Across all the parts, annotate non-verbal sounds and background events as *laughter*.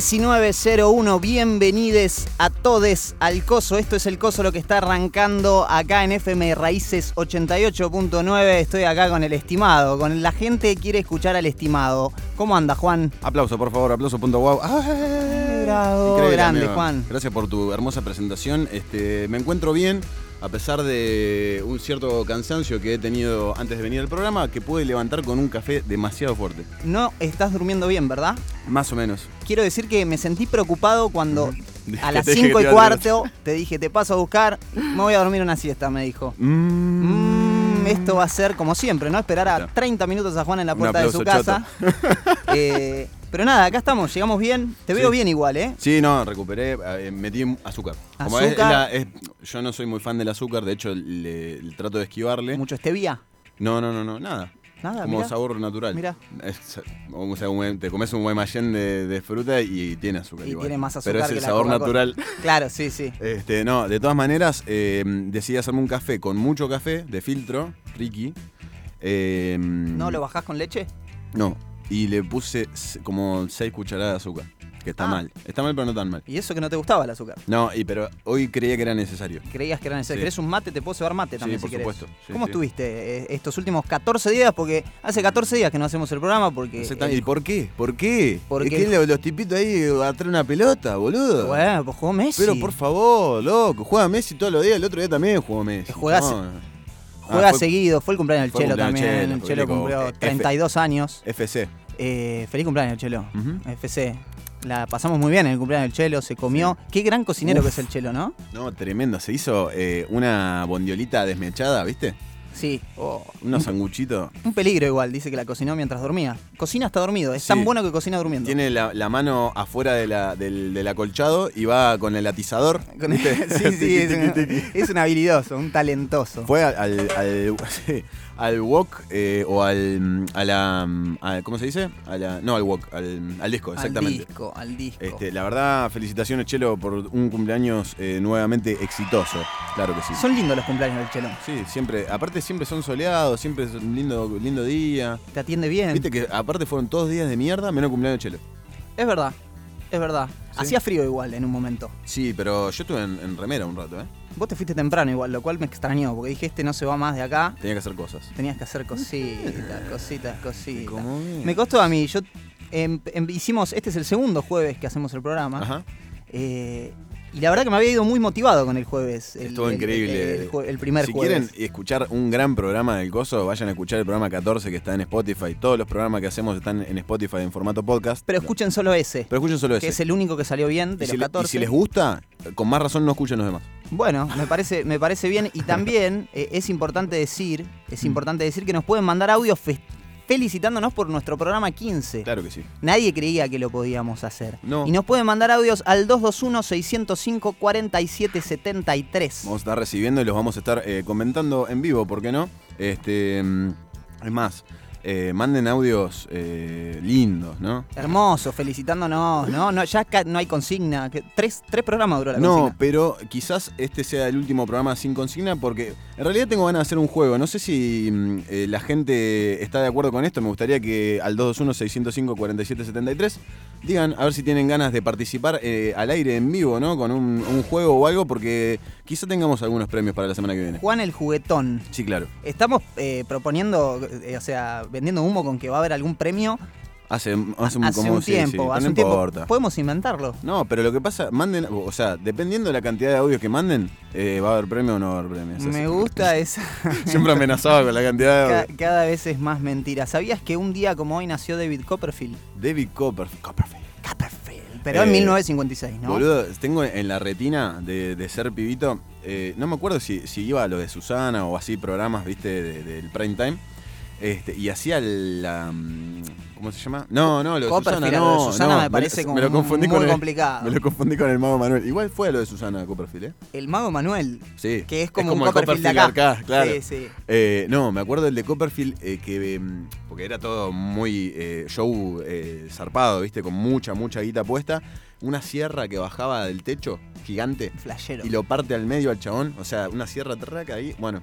1901, bienvenides a todes al Coso. Esto es el Coso lo que está arrancando acá en FM Raíces 88.9. Estoy acá con el estimado, con la gente que quiere escuchar al estimado. ¿Cómo anda, Juan? Aplauso, por favor, aplauso punto wow. Bravo, Increíble, grande, amigo. Juan. Gracias por tu hermosa presentación. Este, me encuentro bien, a pesar de un cierto cansancio que he tenido antes de venir al programa, que pude levantar con un café demasiado fuerte. No estás durmiendo bien, ¿verdad? Más o menos. Quiero decir que me sentí preocupado cuando *laughs* a las Te dije que 5 te y cuarto te dije, te paso a buscar, me voy a dormir una siesta, me dijo. Mm. Mm, esto va a ser como siempre, ¿no? Esperar a Claro. 30 minutos a Juan en la puerta de su casa. *laughs* Eh, pero nada, acá estamos, llegamos bien. Te veo Sí. bien igual, ¿eh? Sí, no, recuperé, eh, metí azúcar. Como es- es Azúcar. la- es- yo no soy muy fan del azúcar, de hecho le, le trato de esquivarle. Mucho stevia. No, no, no, no, nada. Nada, Como mirá. sabor natural. O sea, buen- te comes un guaymallén de, de fruta y tiene azúcar. Y igual. tiene más azúcar Pero es que el sabor natural. Claro, sí, sí. Este, no, de todas maneras, eh, decidí hacerme un café con mucho café de filtro, Ricky. Eh, ¿No lo bajás con leche? No, y le puse como 6 cucharadas de azúcar, que está Ah. mal. Está mal, pero no tan mal. Y eso que no te gustaba el azúcar. No, y pero hoy creía que era necesario. Creías que era necesario. Sí. ¿Querés un mate? Te puedo llevar mate también Sí, por si querés. supuesto. Sí, ¿Cómo estuviste eh, estos últimos 14 días? Porque hace 14 días que no hacemos el programa porque... Exactamente. ¿Y por qué? ¿Por qué? Porque- ¿Es que los, los tipitos ahí atrás una pelota, boludo? Bueno, pues jugó Messi. Pero por favor, loco, juega Messi todos los días, el otro día también jugó Messi. Juega No. Juega Ah, fue seguido, fue el cumpleaños del Chelo cumpleaños también. Chelo, el Chelo cumplió F- 32 años. FC. Eh, feliz cumpleaños, Chelo. Ujú. FC. La pasamos muy bien en el cumpleaños del Chelo, se comió. Qué gran cocinero Uf. que es el Chelo, ¿no? No, tremendo. Se hizo eh, una bondiolita desmechada, ¿viste? Sí. Oh, Unos sanguchitos. un peligro igual, dice que la cocinó mientras dormía. Cocina hasta dormido, es Sí. tan bueno que cocina durmiendo. Tiene la, la mano afuera de la- del, del acolchado y va con el atizador. Con- *laughs* sí, sí, es un, es un habilidoso, un talentoso. Fue al, al, *laughs* al wok eh, o al. a la. a- ¿Cómo se dice? A la, no, al wok, al, al disco, exactamente. Al disco, al disco. Este, la verdad, felicitaciones, Chelo, por un cumpleaños eh, nuevamente exitoso. Claro que sí. Son lindos los cumpleaños del Chelo. Sí, siempre. Aparte, siempre son soleados, siempre es un lindo, lindo día. Te atiende bien. Viste que aparte fueron todos días de mierda, menos cumpleaños de Chelo. Es verdad, es verdad. Hacía frío igual en un momento. Sí, pero yo estuve en, en remera un rato, ¿eh? Vos te fuiste temprano igual, lo cual me extrañó, porque dije, este no se va más de acá. Tenía que hacer cosas. Tenías que hacer cositas, *laughs* cositas, cositas. ¿Cómo es? Me costó a mí, yo em- em- hicimos, este es el segundo jueves que hacemos el programa. Ajá. eh, y la verdad que me había ido muy motivado con el jueves. El, Estuvo el- increíble. El, primer si jueves. quieren escuchar un gran programa del Coso, vayan a escuchar el programa 14 que está en Spotify. Todos los programas que hacemos están en Spotify en formato podcast. Pero escuchen solo ese, Pero escuchen solo que ese. es el único que salió bien de y, los si le- y 14. si les gusta, con más razón no escuchen los demás. Bueno, me parece, me parece bien. Y también eh, es importante decir, es Mm. importante decir que nos pueden mandar audios fe- felicitándonos por nuestro programa 15. Claro que sí. Nadie creía que lo podíamos hacer. No. Y nos pueden mandar audios al 221-605-4773. Vamos a estar recibiendo y los vamos a estar eh, comentando en vivo, ¿por qué no? Este, mm, es más, eh, manden audios eh, lindos, ¿no? Hermoso, felicitándonos, ¿no? no ya no hay consigna. que- tres, tres programas duró la No, consigna. pero quizás este sea el último programa sin consigna porque en realidad tengo ganas de hacer un juego. No sé si mm, eh, la gente está de acuerdo con esto. Me gustaría que al 221-605-4773 digan a ver si tienen ganas de participar al aire en vivo, ¿no? Con un, un juego o algo porque quizá tengamos algunos premios para la semana que viene. Juan el juguetón. Sí, claro. Estamos proponiendo, o sea, vendiendo humo con que va a haber algún premio Hace, hace un, hace como, un sí, tiempo. sí, hace no un tiempo. importa. Podemos inventarlo. No, pero lo que pasa, manden, o sea, dependiendo de la cantidad de audios que manden, eh, va a haber premio o no va a haber premio. Así. Me gusta *laughs* esa. Siempre amenazaba con la cantidad de audios. cada vez es más mentira. ¿Sabías que un día como hoy nació David Copperfield? David Copperfield. Copperfield. Copperfield. Pero en Eh, 1956, ¿no? Boludo, tengo en la retina de, de ser pibito, eh, no me acuerdo si, si iba a lo de Susana o así programas, viste, de- del prime time. Este, y hacía la. mm, ¿Cómo se llama? No, no, lo de Copperfield, Susana. lo de No, Susana no, me parece como me lo confundí muy con el- complicado. Me lo confundí con el mago Manuel. Igual fue lo de Susana Copperfield, ¿eh? El mago Manuel, Sí. que es como, el un Copperfield, de acá. claro. Sí, sí. Eh, no, me acuerdo del de Copperfield, eh, que mm, porque era todo muy eh, show eh, zarpado, ¿viste? Con mucha, mucha guita puesta. Una sierra que bajaba del techo, gigante, Flashero. y lo parte al medio al chabón. O sea, una sierra traca ahí. Bueno,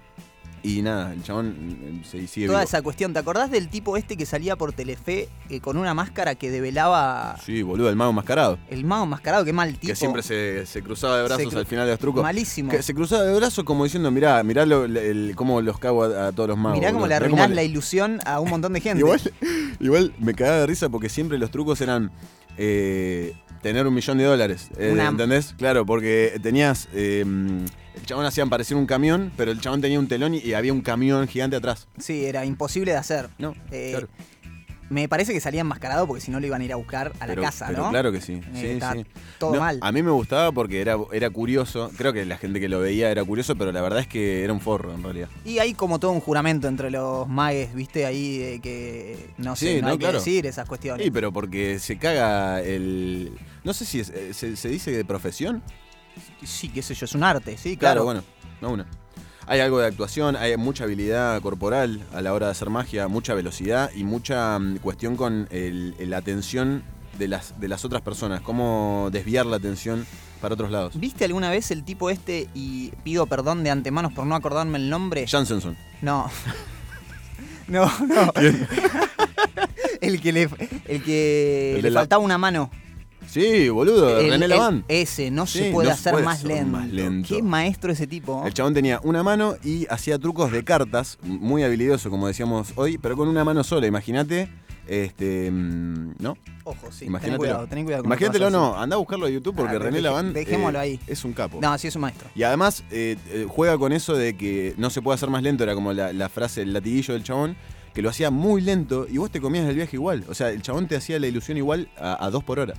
Y nada, el chabón eh, se sigue Toda vivo. esa cuestión. ¿Te acordás del tipo este que salía por Telefe eh, con una máscara que develaba Sí, boludo, el mago mascarado. el mago mascarado? Qué mal tipo. Que siempre se, se cruzaba de brazos cru- al final de los trucos. Malísimo. Que se cruzaba de brazos como diciendo, mirá, mirá lo- el- cómo los cago a, a todos los magos. Mirá cómo le arruinás la ilusión a un montón de gente. Igual, igual me cagaba de risa porque siempre los trucos eran eh, tener un millón de dólares. eh, Una- ¿Entendés? Claro, porque tenías. El chabón hacían parecer un camión, pero el chabón tenía un telón y, y había un camión gigante atrás. Sí, era imposible de hacer. No, Eh, claro. Me parece que salía enmascarado porque si no lo iban a ir a buscar a la casa, pero ¿no? Claro que sí. Eh, sí, todo No, mal. A mí me gustaba porque era, era curioso. Creo que la gente que lo veía era curioso, pero la verdad es que era un forro en realidad. Y hay como todo un juramento entre los magues, ¿viste? Ahí de que no sé, Sí, no, no, hay claro. que decir esas cuestiones. Sí, pero porque se caga el. No sé si es- eh, se, se dice de profesión. Sí, qué sé yo, es un arte, sí, Claro, claro. bueno, no una. Hay algo de actuación, hay mucha habilidad corporal a la hora de hacer magia, mucha velocidad y mucha mm, cuestión con la atención de las, de las otras personas, cómo desviar la atención para otros lados. ¿Viste alguna vez el tipo este y pido perdón de antemano por no acordarme el nombre? Jansenson. No. *laughs* No, no. *laughs* el que le, el que El le la- faltaba una mano. Sí, boludo, El- René el- Laván. ese, no Sí, se puede no se hacer puede más, lento. más lento. Qué maestro ese tipo. El chabón tenía una mano y hacía trucos de cartas, muy habilidoso, como decíamos hoy, pero con una mano sola. Imagínate, este, mm, ¿no? Ojo, sí. Ten Imagínatelo. cuidado, ten cuidado. con Imagínatelo, no, anda a buscarlo a YouTube porque Ah, René Laván dejémoslo eh, ahí. es un capo. No, sí es un maestro. Y además eh, eh, juega con eso de que no se puede hacer más lento, era como la, la frase, el latiguillo del chabón, que lo hacía muy lento y vos te comías el viaje igual. O sea, el chabón te hacía la ilusión igual a, a dos por hora.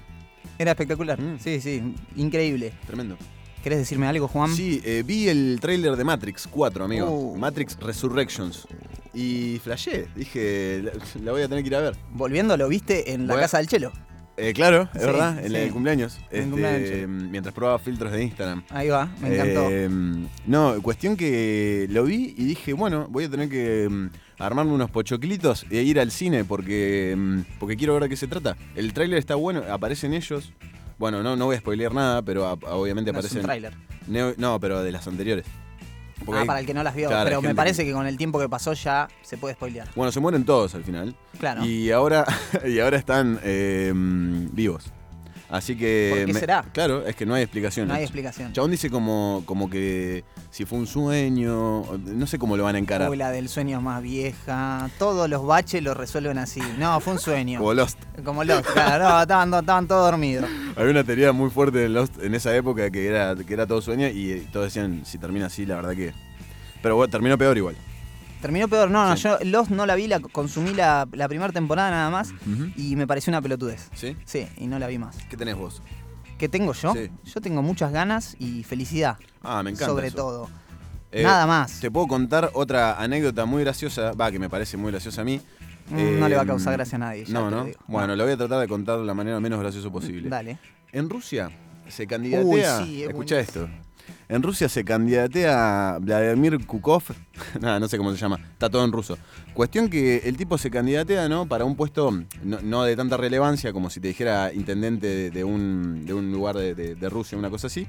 Era espectacular. Mm. Sí, sí, increíble. Tremendo. ¿Querés decirme algo, Juan? Sí, eh, vi el tráiler de Matrix 4, amigo. Uh. Matrix Resurrections. Y flashé, dije, la, la voy a tener que ir a ver. Volviendo, lo viste en la casa del Chelo. Eh, claro, es Sí, verdad, en el cumpleaños. En el Este, cumpleaños. Mientras probaba filtros de Instagram. Ahí va, me encantó. Eh, no, cuestión que lo vi y dije, bueno, voy a tener que mm, armarme unos pochoclitos e ir al cine porque, mm, porque quiero ver de qué se trata. El tráiler está bueno, aparecen ellos. Bueno, no, no voy a spoilear nada, pero a- obviamente No es un aparecen. tráiler. Neo- no, pero de las anteriores. Porque Ah, hay- para el que no las vio. claro, pero me parece que- que con el tiempo que pasó ya se puede spoilear. Bueno, se mueren todos al final. Claro. Y ahora, *laughs* y ahora están eh, vivos. Así que. ¿Por qué será? Claro, es que no hay explicación. No hay explicación. Chabón dice como, como que si fue un sueño, no sé cómo lo van a encarar. Uy, la del sueño es más vieja. Todos los baches lo resuelven así. No, fue un sueño. Como Lost. Como los, claro, no, estaban, estaban todos dormidos. Había una teoría muy fuerte de Lost en esa época que era, que era todo sueño y todos decían, si termina así, la verdad que... Pero bueno, terminó peor igual. Terminó peor. No, no, Sí. yo Lost no la vi, la consumí la, la primera temporada nada más y me pareció una pelotudez. ¿Sí? Sí, y no la vi más. ¿Qué tenés vos? ¿Qué tengo yo? Sí. Yo tengo muchas ganas y felicidad. Ah, me encanta Sobre eso. todo. Eh, Nada más. Te puedo contar otra anécdota muy graciosa, va, que me parece muy graciosa a mí. Mm, no le va a Eh, causar gracia a nadie. ya No, te no. digo. Bueno, lo voy a tratar de contar de la manera menos graciosa posible. Dale. En Rusia se candidatea. sí, es escucha esto. En Rusia se candidatea Vladimir Kukov. *laughs* Nada, no sé cómo se llama. Está todo en ruso. Cuestión que el tipo se candidatea, ¿no? Para un puesto no, de tanta relevancia como si te dijera intendente de, un, de un lugar de Rusia, una cosa así.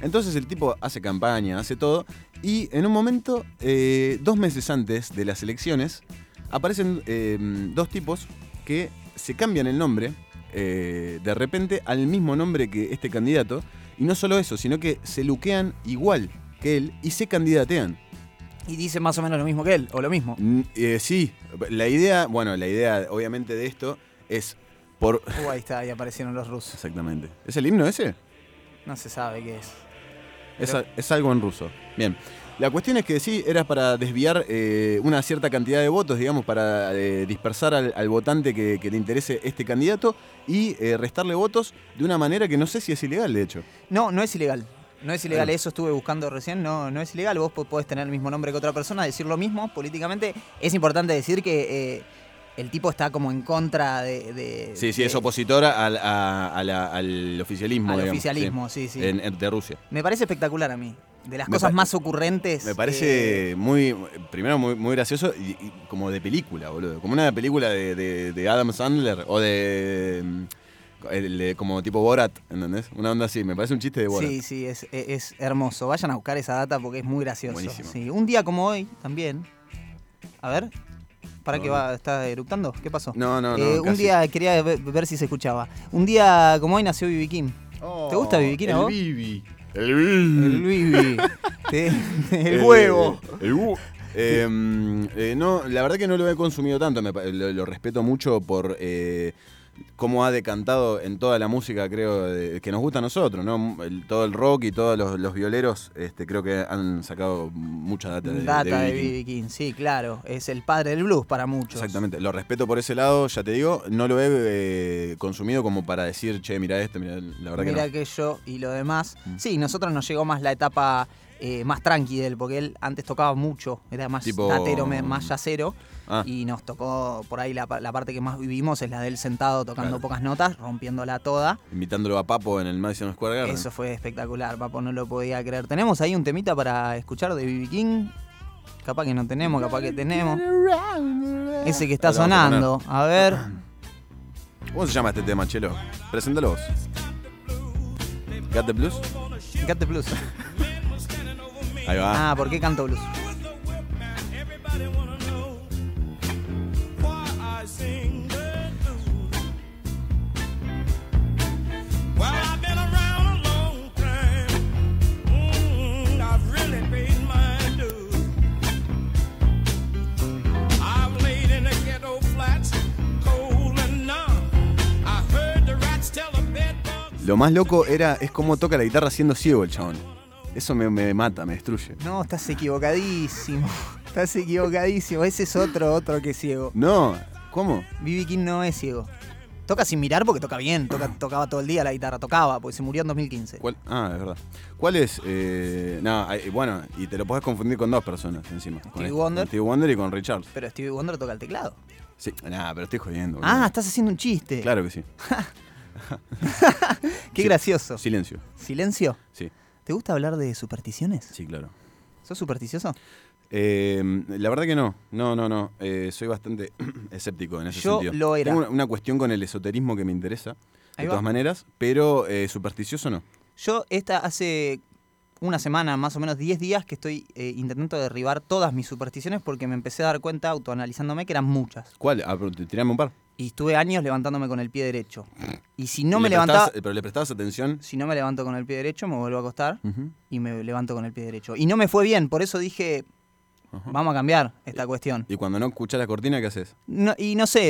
Entonces el tipo hace campaña, hace todo. Y en un momento, eh, dos meses antes de las elecciones, aparecen eh, dos tipos que se cambian el nombre eh, de repente al mismo nombre que este candidato. Y no solo eso, sino que se luquean igual que él y se candidatean. Y dice más o menos lo mismo que él, o lo mismo. Mm, eh, sí, la idea, bueno, la idea obviamente de esto es por... *laughs* Uh, ahí está, ahí aparecieron los rusos. Exactamente. ¿Es el himno ese? No se sabe qué es. Es, Pero- es algo en ruso. Bien. La cuestión es que sí, era para desviar eh, una cierta cantidad de votos, digamos, para eh, dispersar al, al votante que, que le interese este candidato y eh, restarle votos de una manera que no sé si es ilegal, de hecho. No, no es ilegal. No es ilegal, eso estuve buscando recién, no, no es ilegal. Vos po- podés tener el mismo nombre que otra persona, decir lo mismo políticamente. Es importante decir que el tipo está como en contra de. de- Sí, sí, de- es opositora al, a- a la- al oficialismo. Al digamos, oficialismo, sí, sí. en- de Rusia. Me parece espectacular a mí. De las Me cosas más ocurrentes. Me parece muy, primero muy, muy gracioso y, y como de película, boludo. Como una película de, de- de Adam Sandler o de... mm, de- como tipo Borat, ¿entendés? Una onda así, me parece un chiste de Borat. Sí, sí, es, es- es hermoso. Vayan a buscar esa data porque es muy gracioso. Buenísimo. Sí, un día como hoy también. A ver. ¿Para qué va? ¿Está eructando? ¿Qué pasó? No, no, no. Eh, un día quería ver, ver si se escuchaba. Un día como hoy nació Bibi King. ¿Te gusta Bibi King a El vos? Bibi. El El Bibi. Bibi. *laughs* Te- el Eh, huevo. El huevo. Eh, eh, no, la verdad que no lo he consumido tanto, me lo, lo respeto mucho por eh, cómo ha decantado en toda la música, creo, de- que nos gusta a nosotros, ¿no? El- todo el rock y todos los, los violeros, este, creo que han sacado mucha data de, Data de B.B. King. Sí, claro. Es el padre del blues para muchos. Exactamente, lo respeto por ese lado, ya te digo, no lo he eh, consumido como para decir, che, mira esto, mira, la verdad Mira que que yo y lo demás. Mm. Sí, nosotros nos llegó más la etapa eh, más tranqui de él, porque él antes tocaba mucho, era más Tipo- datero, me- más yacero. Ah. Y nos tocó por ahí la, la parte que más vivimos, es la de él sentado tocando Claro. pocas notas, rompiéndola toda. Invitándolo a Papo en el Madison Square Garden. Eso fue espectacular, Papo no lo podía creer. ¿Tenemos ahí un temita para escuchar de B.B. King? Capaz que no tenemos, capaz que tenemos. Ese que está sonando. A ver. ¿Cómo se llama este tema, Chelo? Preséntalo vos. ¿Got the Blues? Got the Blues. Ahí va. Ah, ¿por qué canto blues? Lo más loco era, es cómo toca la guitarra siendo ciego el chabón. Eso me, me mata, me destruye. No, estás equivocadísimo. *laughs* Estás equivocadísimo. Ese es otro, otro que es ciego. No, ¿cómo? B.B. King no es ciego. Toca sin mirar porque toca bien. Toca, *clears throat* tocaba todo el día la guitarra. Tocaba, porque se murió en 2015. ¿Cuál? Ah, es verdad. ¿Cuál es? eh, no, hay- bueno, y te lo podés confundir con dos personas encima. Con este- Wonder. con Stevie Wonder y con Richard. Pero Stevie Wonder toca el teclado. Sí, nada, pero estoy jodiendo. Ah, estás haciendo un chiste. Claro que sí. *laughs* *laughs* Qué Sí. gracioso. Silencio. ¿Silencio? Sí, ¿Te gusta hablar de supersticiones? sí, claro. ¿Sos supersticioso? Eh, la verdad que no, no, no, no. Eh, soy bastante *clears throat* escéptico en ese Yo sentido. lo era. Tengo una, una cuestión con el esoterismo que me interesa, Ahí de va. todas maneras, pero eh, supersticioso no. Yo esta hace una semana, más o menos 10 días, que estoy eh, intentando derribar todas mis supersticiones porque me empecé a dar cuenta, autoanalizándome, que eran muchas. ¿Cuál? Ah, tirame un par. Y estuve años levantándome con el pie derecho. Y si no me ¿Le levantaba... pero le prestabas atención. Si no me levanto con el pie derecho, me vuelvo a acostar y me levanto con el pie derecho. Y no me fue bien, por eso dije, vamos a cambiar esta cuestión. Y cuando no escuchás la cortina, ¿qué haces? No- y no sé,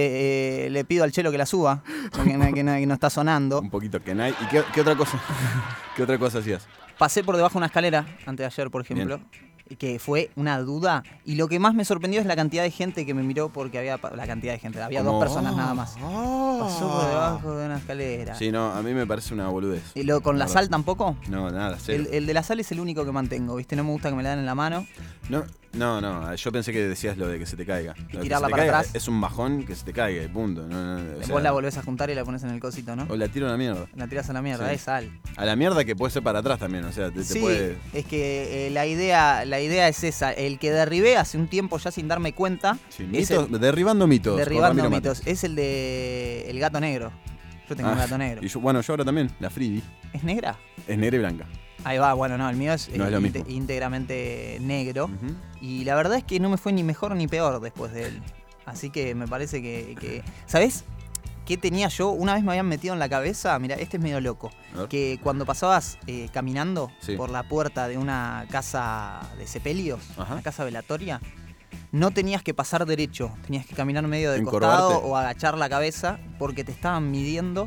eh, le pido al chelo que la suba, no- que no, que no está sonando. *laughs* Un poquito que hay. ¿Y qué, qué otra cosa? *laughs* ¿Qué otra cosa hacías? Pasé por debajo de una escalera, antes de ayer, por ejemplo, y que fue una duda. Y lo que más me sorprendió es la cantidad de gente que me miró porque había... La cantidad de gente, había dos personas nada más. Pasó por ah. debajo de una escalera. Sí, no, a mí me parece una boludez. ¿Y lo, con la sal tampoco? No, nada, cero. El, el de la sal es el único que mantengo, ¿viste? No me gusta que me la den en la mano. No, no, no, yo pensé que decías lo de que se te caiga. Lo tirarla para atrás. Es un bajón que se te caiga, y punto. No, no, no, o sea, Vos la volvés a juntar y la pones en el cosito, ¿no? O la tiro a la mierda. La tiras a la mierda, Sí. es sal. A la mierda que puede ser para atrás también, o sea, te, te Sí, puede. es que eh, la, idea, la idea es esa. El que derribé hace un tiempo ya sin darme cuenta. Sí, es mitos- el- derribando mitos. derribando mitos. Es el de el gato negro. Yo tengo Ah, un gato negro. Y yo, bueno, yo ahora también, la Freebie. ¿Es negra? Es negra y blanca. Ahí va, bueno, no, el mío es, No eh, es lo inte- mismo. íntegramente negro. Y la verdad es que no me fue ni mejor ni peor después de él. Así que me parece que. que- ¿Sabés qué tenía yo? Una vez me habían metido en la cabeza. Mira, este es medio loco. Que cuando pasabas eh, caminando Sí. por la puerta de una casa de sepelios, Ajá. una casa velatoria, no tenías que pasar derecho. Tenías que caminar medio de Encorvarte. costado o agachar la cabeza porque te estaban midiendo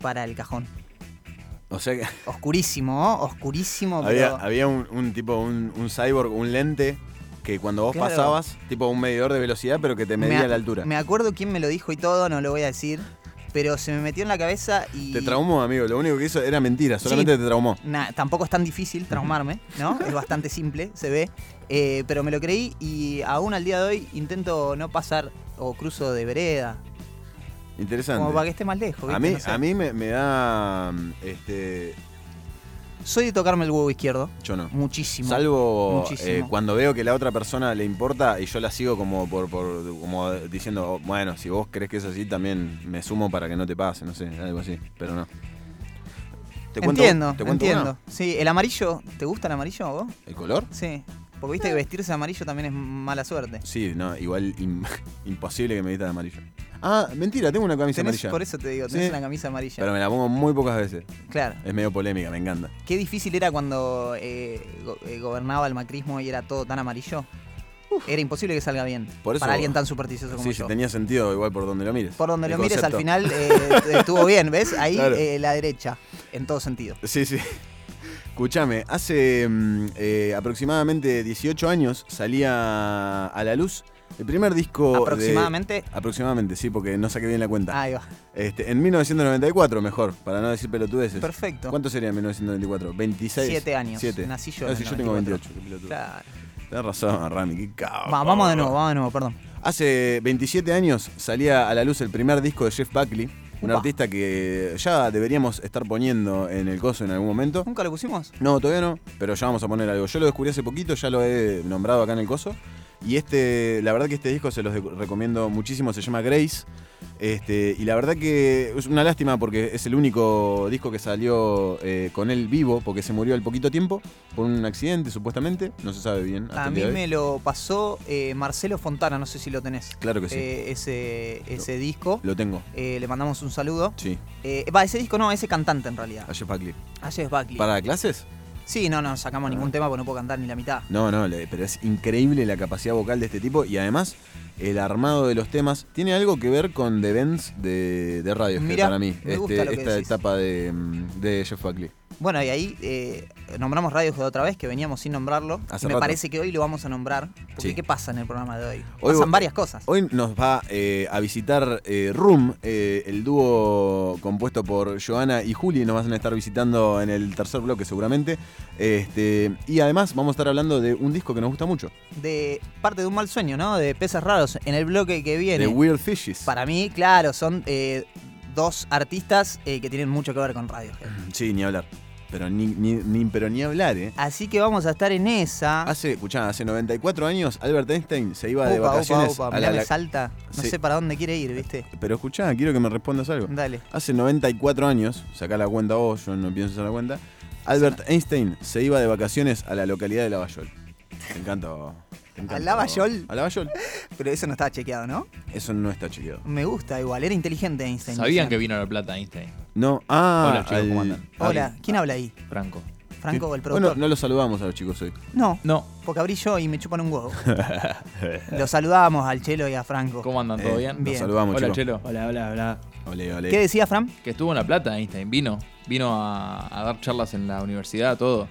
para el cajón. O sea que Oscurísimo, ¿oh? oscurísimo, *laughs* había, pero. había un, un tipo, un, un cyborg, un lente que cuando vos Claro. pasabas, tipo un medidor de velocidad, pero que te medía a- la altura. Me acuerdo quién me lo dijo y todo, no lo voy a decir. Pero se me metió en la cabeza y. Te traumó, amigo. Lo único que hizo era mentira, solamente te traumó. Nah, tampoco es tan difícil traumarme, ¿no? *laughs* Es bastante simple, se ve. Eh, pero me lo creí y aún al día de hoy intento no pasar o cruzo de vereda. Interesante. Como para que esté más lejos. A ¿viste? mí, No sé. a mí me, me da. mm, Este. Soy de tocarme el huevo izquierdo. Yo no. Muchísimo. Salvo Muchísimo. eh, cuando veo que la otra persona le importa y yo la sigo como por, por como diciendo, oh, bueno, si vos crees que es así, también me sumo para que no te pase, no sé, algo así, pero no. ¿Te cuento- entiendo, te cuento entiendo. una? Sí, el amarillo, ¿te gusta el amarillo a vos? ¿El color? Sí. Porque viste que vestirse de amarillo también es mala suerte. Sí, no, igual im- *laughs* imposible que me vista de amarillo. Ah, mentira, tengo una camisa Tenés- amarilla. por eso te digo, tenés Sí. una camisa amarilla. Pero me la pongo muy pocas veces. Claro. Es medio polémica, me encanta. Qué difícil era cuando eh, go- eh, gobernaba el macrismo y era todo tan amarillo. Era imposible que salga bien. Por eso- para alguien tan supersticioso como Sí, yo. sí, tenía sentido igual por donde lo mires. Por donde El lo mires, al concepto. final eh, *laughs* estuvo bien, ¿ves? Ahí Claro. eh, la derecha, en todo sentido. Sí, sí. Escúchame, hace mm, eh, aproximadamente 18 años salía a la luz el primer disco. de- Aproximadamente. aproximadamente, sí, porque no saqué bien la cuenta. Ahí va. Este, en 1994, mejor, para no decir pelotudeces. Perfecto. ¿Cuánto sería en 1994? 26. Siete años. Siete. Nací yo Ah, en el yo tengo 94. 28. qué pelotudo. Claro. Tenés razón, Rami, qué cabrón. Va, vamos de nuevo, vamos de nuevo, perdón. Hace 27 años salía a la luz el primer disco de Jeff Buckley, un artista que ya deberíamos estar poniendo en el coso en algún momento. ¿Nunca lo pusimos? No, todavía no, pero ya vamos a poner algo. Yo lo descubrí hace poquito, ya lo he nombrado acá en el coso. Y este, la verdad que este disco se los recomiendo muchísimo, se llama Grace. Este, y la verdad que es una lástima porque es el único disco que salió eh, con él vivo, porque se murió al poquito tiempo por un accidente, supuestamente. No se sabe bien. A mí me lo pasó eh, Marcelo Fontana, no sé si lo tenés. Claro que sí. Eh, ese, ese disco. Lo tengo. Le mandamos un saludo. Sí, Va, ese disco no, ese cantante en realidad. a Jeff Buckley. A Jeff Buckley. ¿Para clases? Sí, no, no sacamos ningún tema porque no puedo cantar ni la mitad. No, no, pero es increíble la capacidad vocal de este tipo y además el armado de los temas tiene algo que ver con The Bends de, de Radiohead Mirá, para mí, me gusta este- lo que esta decís. etapa de, mm, de Jeff Buckley. Bueno, y ahí eh, nombramos Radiohead otra vez, que veníamos sin nombrarlo. Hace Y me rato. parece que hoy lo vamos a nombrar. Porque Sí. ¿qué pasa en el programa de hoy? Hoy Pasan varias cosas. Hoy nos va eh, a visitar eh, Room, el dúo compuesto por Joana y Juli, nos van a estar visitando en el tercer bloque seguramente. Este, y además vamos a estar hablando de un disco que nos gusta mucho, De parte de un mal sueño, ¿no? De peces raros. En el bloque que viene. de Weird Fishes. Para mí, claro, son eh, dos artistas eh, que tienen mucho que ver con Radiohead. Sí, ni hablar. Pero ni, ni, ni- pero ni hablar, ¿eh? Así que vamos a estar en esa. Hace, escuchá, hace 94 años Albert Einstein se iba de vacaciones a la, me salta. No Sí. sé para dónde quiere ir, ¿viste? Pero escuchá, quiero que me respondas algo. Dale. Hace 94 años, sacá la cuenta vos, yo no pienso hacer la cuenta. Albert Einstein se iba de vacaciones a la localidad de Lavallol. Te encantó. Encantó. Lavallol? A Lavallol. Pero eso no estaba chequeado, ¿no? Eso no está chequeado. Me gusta igual, era inteligente Einstein. Sabían que vino a La Plata Einstein. No, ah, Hola, chicos, ¿cómo andan? Hola, ¿quién habla ahí? Franco. ¿Franco, el Bueno, productor? no los saludamos a los chicos hoy. no, No. porque abrí yo y me chupan un huevo. *laughs* Lo saludamos al Chelo y a Franco. ¿Cómo andan? ¿Todo Eh, bien? Los Bien. saludamos, Hola. Chelo. Hola, hola, hola. Ole, ole. ¿Qué decía Fran? Que estuvo en La Plata Einstein. Vino. Vino a, a dar charlas en la universidad, todo.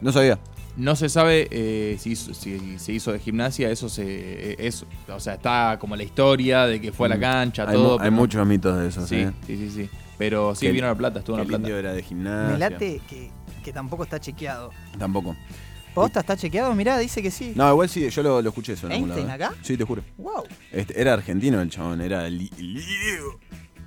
No sabía. No se sabe eh, si, se hizo de gimnasia, eso se. eh, Es, o sea, está como la historia de que fue a la Mm. cancha, Hay, todo. mu- hay muchos mitos de eso, Sí, ¿sí? sí, sí, sí. Pero sí, Que- vino a La Plata, estuvo en el La Plata. indio era de gimnasia. Me late que, que tampoco está chequeado. Tampoco. ¿Posta está chequeado? Mirá, dice que sí. No, igual sí, yo lo, lo escuché eso en ¿Einstein lado, ¿eh? acá? Sí, te juro. Wow. Este, era argentino el chabón, era li-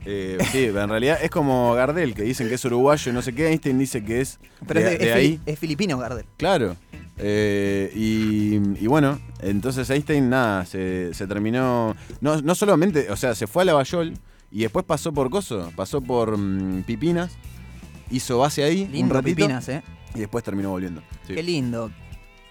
eh, sí, en realidad es como Gardel, que dicen que es uruguayo y no sé qué. Einstein dice que es Pero de, es, de- es ahí. es filipino, Gardel. Claro. Eh, y, y bueno, entonces Einstein, nada, se, se terminó. No, no solamente, o sea, se fue a Lavallol y después pasó por Coso, pasó por mm, Pipinas, hizo base ahí un Lindo ratito Pipinas, ¿eh? y después terminó volviendo. Sí. Qué lindo.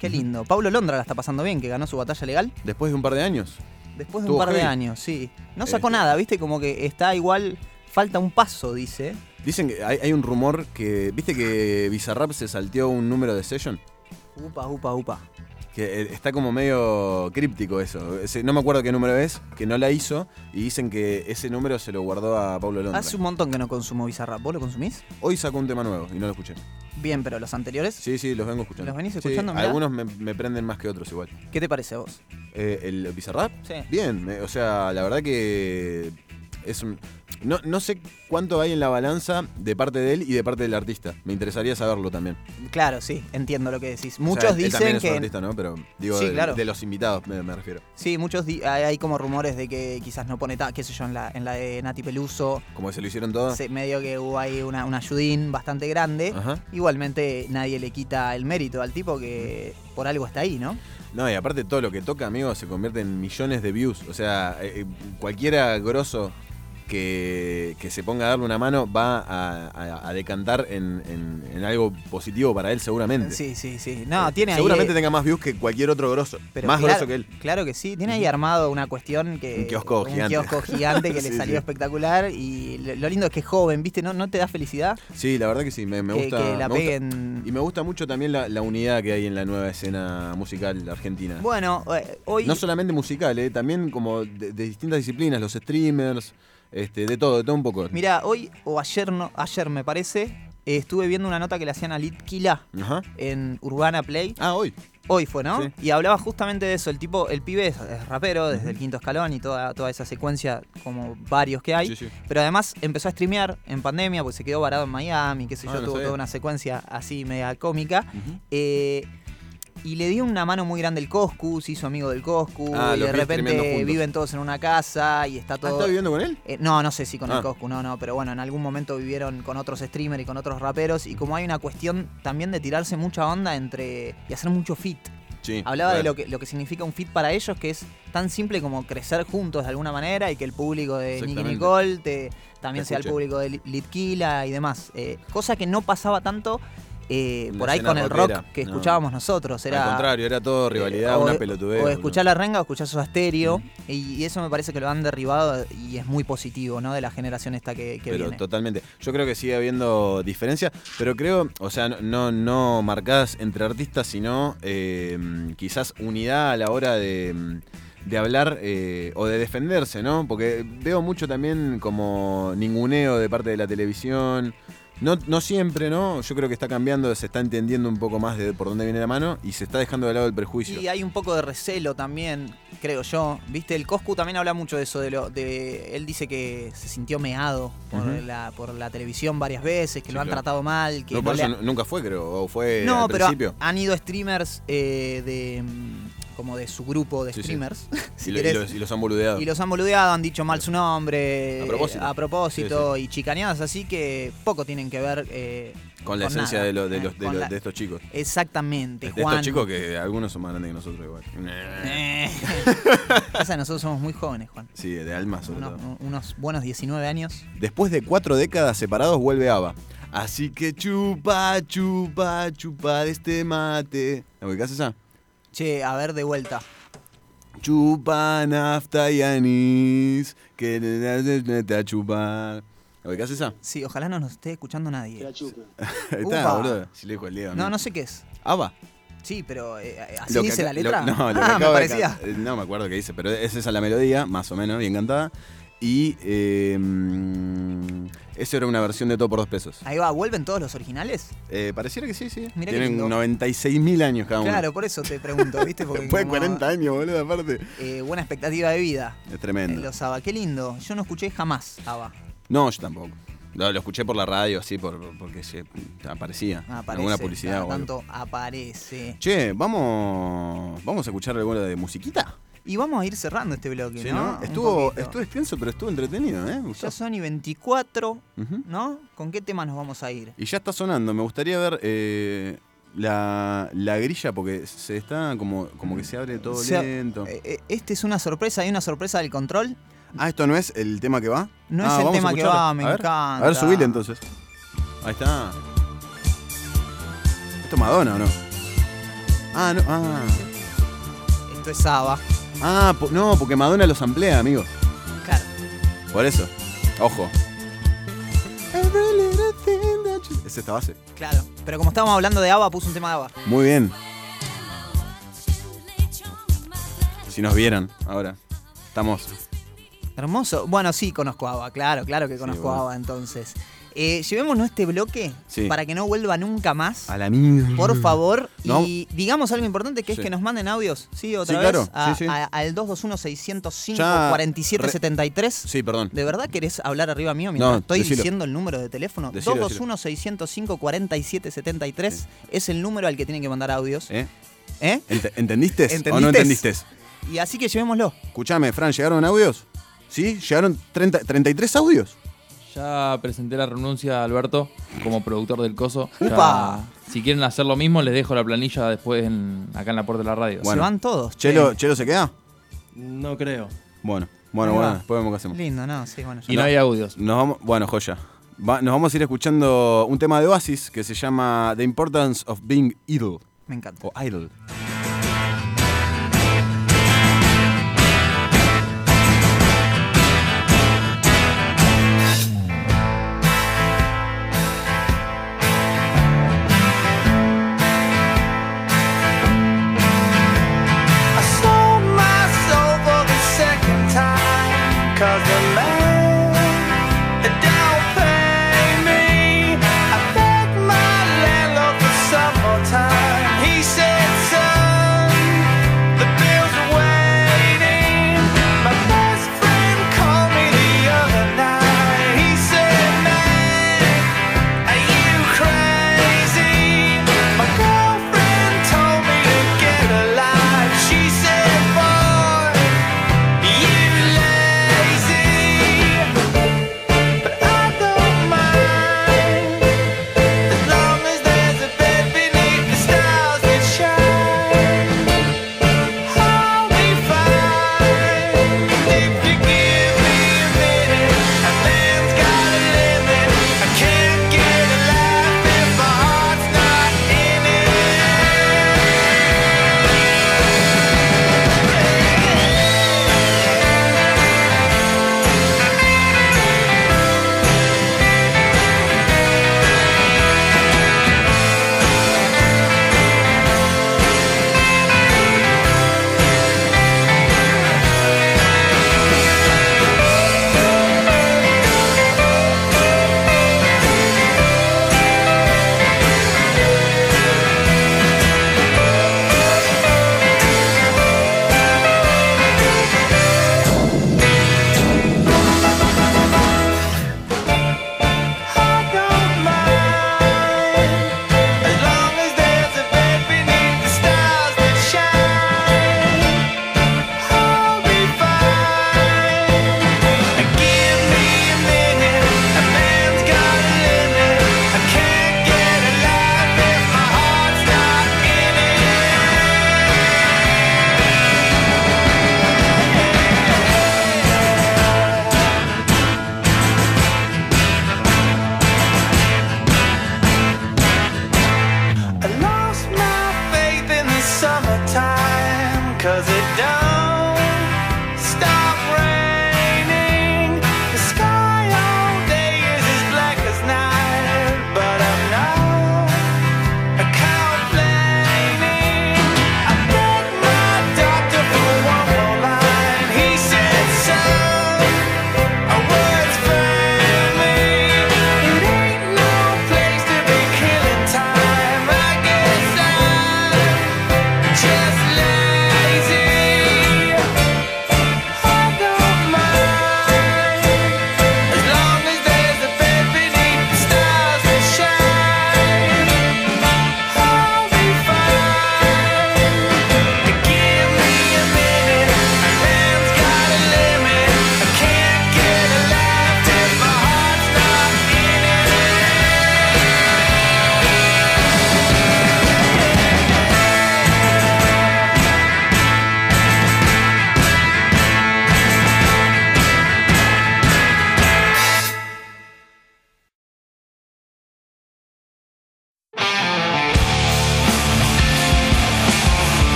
Qué lindo. Pablo Londra la está pasando bien, que ganó su batalla legal. Después de un par de años. Después de un par de años, sí. No sacó Este. nada, ¿viste? Como que está igual. Falta un paso, dice. Dicen que hay, hay un rumor que. ¿Viste que Bizarrap se salteó un número de session? Upa, upa, upa. Que eh, está como medio críptico eso. Ese- no me acuerdo qué número es, que no la hizo. Y dicen que ese número se lo guardó a Pablo Londra. Hace un montón que no consumo Bizarrap. ¿Vos lo consumís? Hoy sacó un tema nuevo y no lo escuché. Bien, pero los anteriores, Sí, sí, los vengo escuchando. ¿Los venís Sí, escuchando? Mirá. algunos me, me prenden más que otros igual. ¿qué te parece a vos? Eh, ¿El Bizarrap? Sí. Bien, me- o sea, la verdad que es un... no, no sé cuánto hay en la balanza de parte de él y de parte del artista. Me interesaría saberlo también. Claro, sí, entiendo lo que decís. O sea, Muchos él también dicen es un que. artista, ¿no? Pero digo, Sí, de, claro. de los invitados me, me refiero. Sí, muchos di- hay, hay como rumores de que quizás no pone qué sé yo, en la, en la de Nati Peluso. Como se lo hicieron todos. medio que hubo ahí una, una ayudín bastante grande. Ajá. Igualmente nadie le quita el mérito al tipo que por algo está ahí, ¿no? No, y aparte todo lo que toca, amigo, se convierte en millones de views. O sea, eh, eh, cualquiera grosso que, que se ponga a darle una mano va a, a- a decantar en, en- en algo positivo para él seguramente. Sí, sí, sí. No, Eh, tiene. Seguramente eh, tenga más views que cualquier otro grosso. pero más claro, grosso que él. Claro que sí. Tiene ahí armado una cuestión que. Un kiosco un gigante. kiosco gigante que *laughs* le salió sí. espectacular. Y lo, lindo es que es joven, ¿viste? ¿No, no te da felicidad? Sí, la verdad que sí, me, me que, gusta. que la me gusta- peguen. Y me gusta mucho también la, la unidad que hay en la nueva escena musical argentina. Bueno, eh, hoy. No solamente musical, eh, también como de, de distintas disciplinas, los streamers, este, de todo, de todo un poco. Mira, hoy o ayer, no, ayer me parece, eh, estuve viendo una nota que le hacían a Litquila Ajá. en Urbana Play. Ah, hoy. Hoy fue, ¿no? Sí. Y hablaba justamente de eso. El tipo, el pibe es, es rapero desde el quinto escalón y toda, toda esa secuencia, como varios que hay. Sí, sí. Pero además empezó a streamear en pandemia, pues se quedó varado en Miami, qué sé Ah, yo, no tuvo sabía. toda una secuencia así media cómica. Eh, y le dio una mano muy grande el Coscu, se hizo amigo del Coscu, Ah, y de repente viven todos en una casa y está Ah, todo. ¿Está viviendo con él? Eh, no, no sé si con Ah. el Coscu, no, no, pero bueno, en algún momento vivieron con otros streamers y con otros raperos y como hay una cuestión también de tirarse mucha onda entre y hacer mucho fit. Sí. Hablaba de lo que, lo que significa un fit para ellos, que es tan simple como crecer juntos de alguna manera y que el público de Nicky. Nicole te- también Te sea el público de Lit- Litquila y demás. Eh, cosa que no pasaba tanto eh, por ahí con el rockera, rock que no. escuchábamos nosotros. Era, Al contrario, era todo rivalidad, eh, o- una pelotudez. O escuchar la renga o escuchar su estéreo. Y, y eso me parece que lo han derribado y es muy positivo, ¿no? De la generación esta que, que Pero viene. totalmente. Yo creo que sigue habiendo diferencias, pero creo, o sea, no, no, no marcadas entre artistas, sino eh, quizás unidad a la hora de, de hablar eh, o de defenderse, ¿no? Porque veo mucho también como ninguneo de parte de la televisión. No, no siempre, ¿no? Yo creo que está cambiando, se está entendiendo un poco más de por dónde viene la mano y se está dejando de lado el prejuicio. Y hay un poco de recelo también, creo yo. Viste, el Coscu también habla mucho de eso. De lo, de, él dice que se sintió meado por, la, por la televisión varias veces, que Sí, lo han claro. tratado mal. Que no, no por eso ha- nunca fue, creo, o fue No, al pero principio. han ido streamers eh, de como de su grupo de Sí, sí. streamers. *laughs* si y, lo- y los, y los han boludeado. Y los han boludeado, han dicho mal su nombre. A propósito. a propósito, y chicaneadas, así que poco tienen que ver eh, Con la esencia nada. de, lo- de Eh, los, de, con los- la- de estos chicos. Exactamente, De Juan. estos chicos que algunos son más grandes que nosotros igual. Eh. *laughs* Pasa que nosotros somos muy jóvenes, Juan. Sí, de alma sobre todo. unos buenos 19 años. Después de cuatro décadas separados vuelve ABBA. Así que chupa, chupa, chupa de este mate. ¿La ubicás esa? Che, a ver, de vuelta. Chupa, nafta y anís. Que mete a chupar. ¿La ubicás esa? Sí, ojalá no nos esté escuchando nadie. Ahí *laughs* está, Upa. boludo. Si le dijo el Diego. No, no sé qué es. ABBA. Sí, pero eh, así Lo que dice acá- la letra. lo- no, lo que *laughs* ah, me acabo de parecía. can- eh, No me acuerdo qué dice, pero es esa la melodía, más o menos, bien cantada. Y eh, mm, eso era una versión de todo por dos pesos. Ahí va, ¿vuelven todos los originales? Eh, pareciera que sí, sí. Mirá Tienen lindo. 96.000 años cada uno. Claro, por eso te pregunto, ¿viste? *laughs* Porque Después de como, 40 años, boludo, aparte. eh, buena expectativa de vida. Es en tremendo. los ABBA. Qué lindo. Yo no escuché jamás ABBA. No, yo tampoco. Lo, lo escuché por la radio, así, por, porque se aparecía. Aparece. alguna publicidad cada o algo. tanto aparece. Che, vamos, vamos a escuchar alguna de musiquita. Y vamos a ir cerrando este bloque, Sí, ¿no? Estuvo, estuvo extenso, pero estuvo entretenido, ¿eh? Gustó. Ya son y 24, Ujú. ¿no? ¿Con qué tema nos vamos a ir? Y ya está sonando. Me gustaría ver eh, la, la grilla porque se está como, como que se abre todo O sea, lento. eh, eh, este es una sorpresa, hay una sorpresa del control. ah, ¿esto no es el tema que va? No Ah, es el tema que va, me A ver, encanta. A ver, subile entonces. Ahí está. ¿Esto es Madonna o no? Ah, no. Ah, Esto es ABBA. Ah po- no, porque Madonna los amplía, amigo. Claro. Por eso. Ojo. Es esta base. Claro. Pero como estábamos hablando de ABBA, puse un tema de ABBA. Muy bien. Si nos vieran ahora. Estamos Hermoso. Bueno, sí, conozco a ABBA, claro, claro que conozco bueno. a ABBA entonces. Eh, llevémonos este bloque Sí. para que no vuelva nunca más. A la mierda. Por favor, No. y digamos algo importante que es que nos manden audios, ¿sí? Otra Sí, vez, claro, a- a- al 221-605-4773. Ya, Sí, perdón. ¿De verdad querés hablar arriba mío mientras No, estoy decilo. diciendo el número de teléfono? Decilo, 221-605-4773 es el número al que tienen que mandar audios. ¿Eh? ¿Eh? Ent- ¿Entendiste? ¿O no ¿Entendiste? entendiste? Y así que llevémoslo. Escuchame, Fran, ¿llegaron audios? ¿Sí? ¿Llegaron 30, 33 audios? Ya presenté la renuncia a Alberto como productor del coso. Ya, ¡Upa! si quieren hacer lo mismo, les dejo la planilla después en- acá en la puerta de la radio. Bueno. Se van todos. che. ¿Chelo, ¿Chelo se queda? No creo. Bueno, bueno, Ahí bueno, después vemos qué hacemos. Lindo, ¿no? Sí, bueno. Y no hay audios. Nos vamos, bueno, joya. Va- nos vamos a ir escuchando un tema de Oasis que se llama The Importance of Being Idle. Me encanta. O Idle.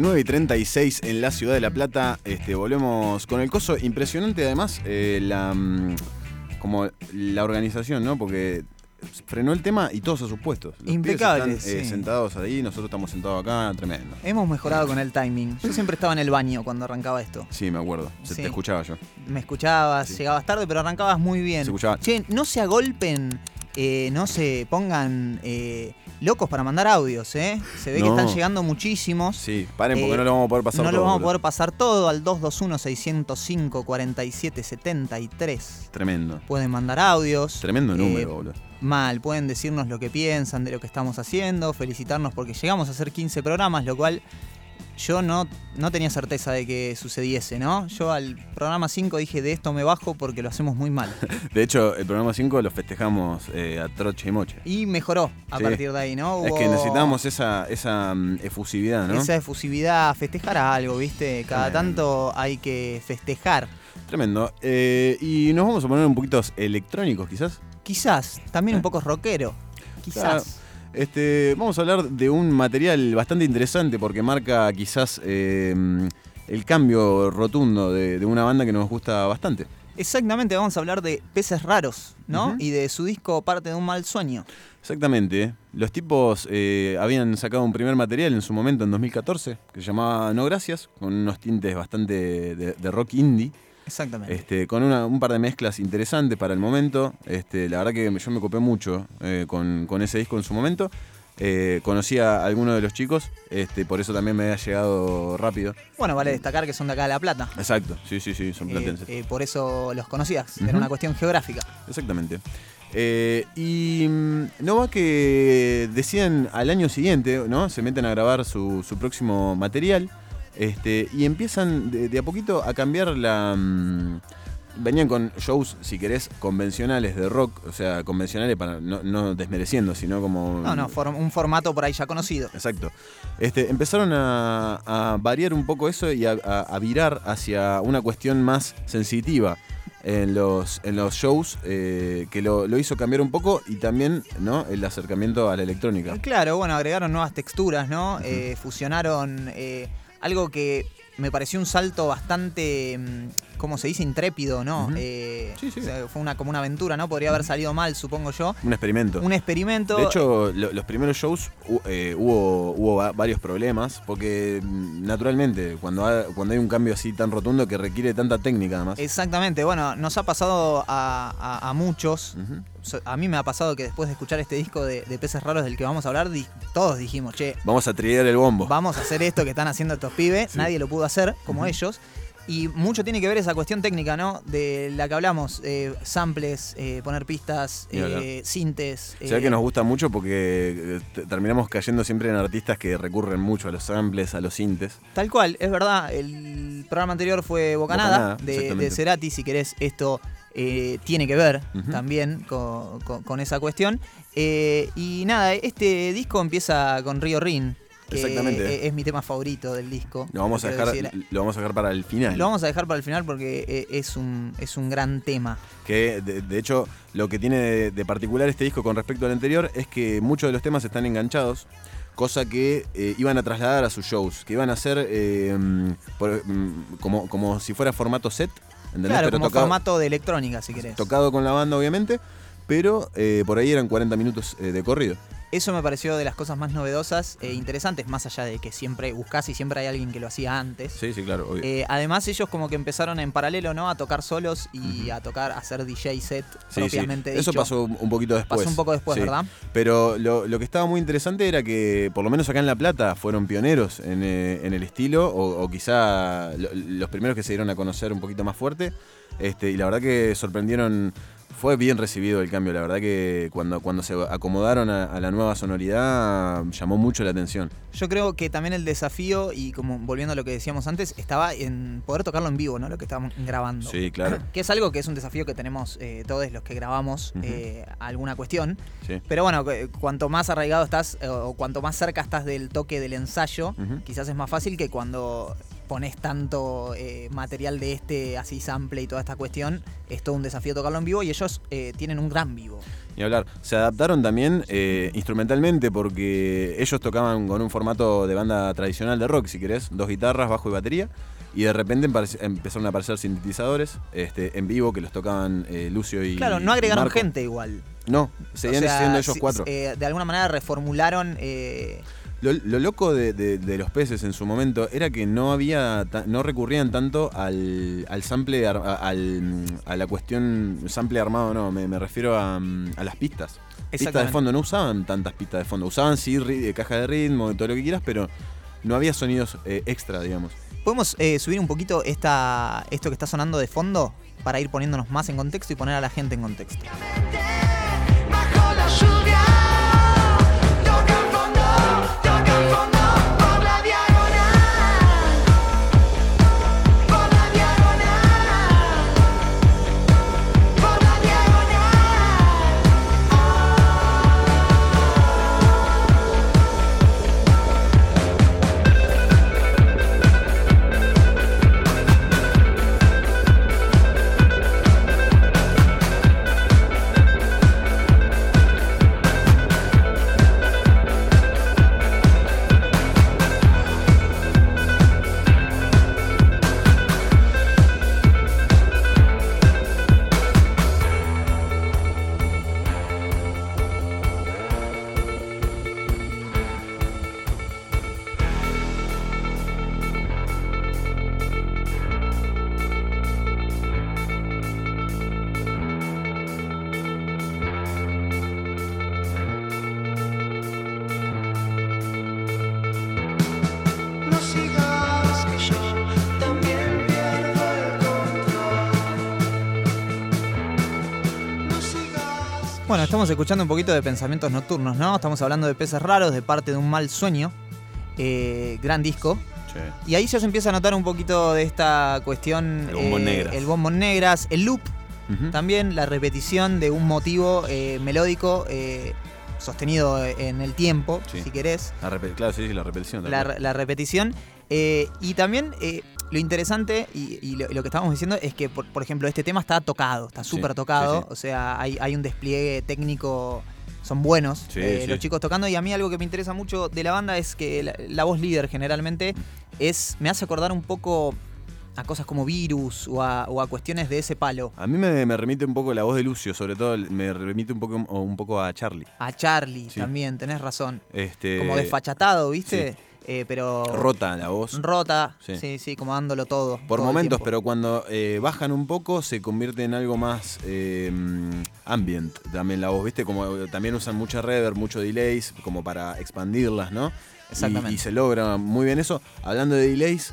...19 y 36 en la ciudad de La Plata... Este, volvemos con el coso... ...impresionante además... eh, la, mm, como la organización, ¿no? Porque frenó el tema y todos a sus puestos. Los pibes Impecable, están, eh, sí. sentados ahí, nosotros estamos sentados acá, tremendo. Hemos mejorado con el timing. Yo siempre estaba en el baño cuando arrancaba esto. Sí, me acuerdo. Se Sí. te escuchaba yo. Me escuchabas, llegabas tarde, pero arrancabas muy bien. Se escuchaba. Che, no se agolpen, eh, no se pongan eh, locos para mandar audios, ¿eh? Se ve que No. están llegando muchísimos. Sí, paren porque Eh, no lo vamos a poder pasar no lo todo, vamos a poder pasar todo al 221-605-4773. Tremendo. Pueden mandar audios. Tremendo eh, número, boludo. Mal, pueden decirnos lo que piensan de lo que estamos haciendo, felicitarnos porque llegamos a hacer 15 programas, lo cual yo no, no tenía certeza de que sucediese, ¿no? Yo al programa 5 dije de esto me bajo porque lo hacemos muy mal. *laughs* De hecho, el programa 5 lo festejamos eh, a troche y moche. Y mejoró a Sí. partir de ahí, ¿no? Es que necesitamos esa, esa mm, efusividad, ¿no? esa efusividad, festejar a algo, ¿viste? Cada tanto hay que festejar. Tremendo. Eh, y nos vamos a poner un poquito electrónicos, quizás. Quizás, también un poco rockero. *laughs* Quizás. Este, vamos a hablar de un material bastante interesante porque marca quizás eh, el cambio rotundo de, de una banda que nos gusta bastante. Exactamente, vamos a hablar de peces raros, ¿no? Y de su disco Parte de un mal sueño. Exactamente. Los tipos eh, habían sacado un primer material en su momento, en 2014, que se llamaba No Gracias, con unos tintes bastante de, de rock indie. Exactamente. Este, con una- un par de mezclas interesantes para el momento. Este, la verdad que yo me copé mucho eh, con, con ese disco en su momento. Eh, conocí a algunos de los chicos, este, por eso también me había llegado rápido. Bueno, vale destacar que son de acá de La Plata. Exacto, sí, sí, sí, son Eh, platenses. eh, por eso los conocías. Era una cuestión geográfica. Exactamente. Eh, y mm, no va que decían al año siguiente, ¿no? Se meten a grabar su, su próximo material. Este, y empiezan de, de a poquito a cambiar la. mm, venían con shows, si querés, convencionales de rock, o sea, convencionales para no, no desmereciendo, sino como. No, no, for- un formato por ahí ya conocido. Exacto. Este, empezaron a, a variar un poco eso y a, a- a virar hacia una cuestión más sensitiva en los, en los shows, eh, que lo, lo hizo cambiar un poco y también ¿no? el acercamiento a la electrónica. Claro, bueno, agregaron nuevas texturas, ¿no? Eh, fusionaron eh, algo que me pareció un salto bastante, mm, ¿cómo se dice? Intrépido, ¿no? Eh, Sí, sí. o sea, fue una, como una aventura, ¿no? Podría haber salido mal, supongo yo. Un experimento. Un experimento. De hecho, lo- los primeros shows eh, hubo, hubo va- varios problemas, porque mm, naturalmente, cuando, ha- cuando hay un cambio así tan rotundo que requiere tanta técnica además. Exactamente, bueno, nos ha pasado a, a- a muchos. A mí me ha pasado que después de escuchar este disco de, de Peces Raros del que vamos a hablar, di- todos dijimos, che, Vamos a trillar el bombo. vamos a hacer esto que están haciendo estos pibes. Sí. Nadie lo pudo hacer como ellos. Y mucho tiene que ver esa cuestión técnica, ¿no? De la que hablamos, eh, samples, eh, poner pistas, eh, sintes. Se ve eh, que nos gusta mucho porque te- terminamos cayendo siempre en artistas que recurren mucho a los samples, a los sintes. Tal cual, es verdad. El programa anterior fue Bocanada, Bocanada, de, de Cerati. Si querés, esto eh, tiene que ver también con, con- con esa cuestión. Eh, y nada, este disco empieza con Río Rin, que Exactamente. es, es mi tema favorito del disco. Lo vamos, a dejar, decir. lo vamos a dejar para el final. Lo vamos a dejar para el final porque eh, es un, es un gran tema. Que de, de hecho lo que tiene de, de particular este disco con respecto al anterior es que muchos de los temas están enganchados. Cosa que eh, iban a trasladar a sus shows, que iban a ser eh, mm, por- mm, como, como si fuera formato set, ¿entendés? Claro, Pero como tocado, formato de electrónica, si querés. tocado con la banda, obviamente, pero eh, por ahí eran 40 minutos eh, de corrido. Eso me pareció de las cosas más novedosas e interesantes, más allá de que siempre buscás y siempre hay alguien que lo hacía antes. Sí, sí, claro, obvio. Eh, además ellos como que empezaron en paralelo, ¿no? A tocar solos y a tocar, a hacer DJ set Sí, sí. propiamente Eso dicho. pasó un poquito después. Pasó un poco después, Sí. ¿verdad? Pero lo, lo que estaba muy interesante era que, por lo menos acá en La Plata, fueron pioneros en, eh, en el estilo, o, o quizá lo- los primeros que se dieron a conocer un poquito más fuerte. Este, y la verdad que sorprendieron. Fue bien recibido el cambio, la verdad que cuando, cuando se acomodaron a, a la nueva sonoridad llamó mucho la atención. Yo creo que también el desafío, y como volviendo a lo que decíamos antes, estaba en poder tocarlo en vivo, ¿no? Lo que estábamos grabando. Sí, claro. *clears throat* Que es algo que es un desafío que tenemos eh, todos los que grabamos eh, alguna cuestión. Sí. Pero bueno, cu- cuanto más arraigado estás eh, o cuanto más cerca estás del toque del ensayo, quizás es más fácil que cuando pones tanto eh, material de este, así sample y toda esta cuestión, es todo un desafío tocarlo en vivo y ellos eh, tienen un gran vivo. Ni hablar. Se adaptaron también eh, instrumentalmente porque ellos tocaban con un formato de banda tradicional de rock, si querés, dos guitarras, bajo y batería. Y de repente empezaron a aparecer sintetizadores este, en vivo que los tocaban Lucio y. Claro, no agregaron Marco. gente igual. No, seguían O sea, siendo ellos cuatro. de alguna manera reformularon. Lo, lo loco de, de- de los peces en su momento era que no había no recurrían tanto al, al sample ar- al- a la cuestión sample armado no me, me refiero a, a las pistas. Pistas de fondo no usaban tantas pistas de fondo. Usaban sí ri- eh, caja de ritmo todo lo que quieras pero no había sonidos eh, extra digamos. ¿Podemos eh, subir un poquito esta, esto que está sonando de fondo para ir poniéndonos más en contexto y poner a la gente en contexto? Toca Bueno, estamos escuchando un poquito de pensamientos nocturnos, ¿no? Estamos hablando de peces raros de parte de un mal sueño. Eh, gran disco. Y ahí ya se empieza a notar un poquito de esta cuestión. El bombón eh, negras. El bombón negras, el loop, también la repetición de un motivo eh, melódico eh, sostenido en el tiempo, Sí. si querés. La claro, sí, sí, la repetición. tal La, repetición. eh, y también eh, lo interesante y, y lo, lo que estábamos diciendo es que, por, por ejemplo, este tema está tocado, está Sí, súper tocado. sí, sí. O sea, hay, hay un despliegue técnico. Son buenos eh, los chicos tocando. Y a mí algo que me interesa mucho de la banda es que la, la voz líder generalmente es. me hace acordar un poco a cosas como virus o a, o a cuestiones de ese palo. A mí me, me remite un poco la voz de Lucio, sobre todo me remite un poco, o un poco a Charlie. A Charlie también, tenés razón. Este, Como desfachatado, ¿viste? Eh, pero. Rota la voz. Rota. Sí. Sí. sí, como dándolo todo. Por todo momentos, pero cuando eh, bajan un poco se convierte en algo más eh, ambient también la voz, ¿viste? Como eh, también usan mucha reverb, mucho delays, como para expandirlas, ¿no? Y- Exactamente. Y, se logra muy bien eso. Hablando de delays,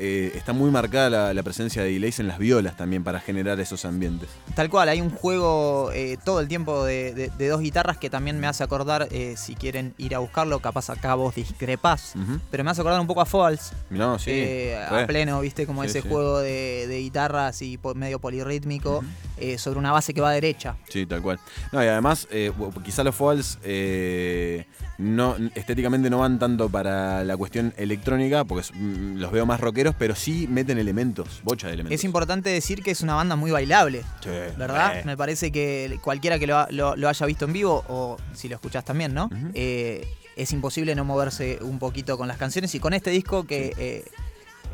eh, está muy marcada la, la presencia de delays en las violas también para generar esos ambientes. Tal cual, hay un juego eh, todo el tiempo de, de- de dos guitarras que también me hace acordar, eh, si quieren ir a buscarlo, capaz acá vos discrepás, pero me hace acordar un poco a Falls, No, sí. a pleno, viste, como Sí, ese sí. juego de, de guitarras y po- medio polirrítmico, sobre una base que va derecha. Sí, tal cual. No, y además, quizá los Falls no, estéticamente no van tanto para la cuestión electrónica, porque mm, los veo más rockeros, pero sí meten elementos, bocha de elementos. Es importante decir que es una banda muy bailable, Sí, ¿verdad? Me parece que cualquiera que lo, lo- lo haya visto en vivo, o si lo escuchás también, ¿no? Eh, es imposible no moverse un poquito con las canciones y con este disco que... eh,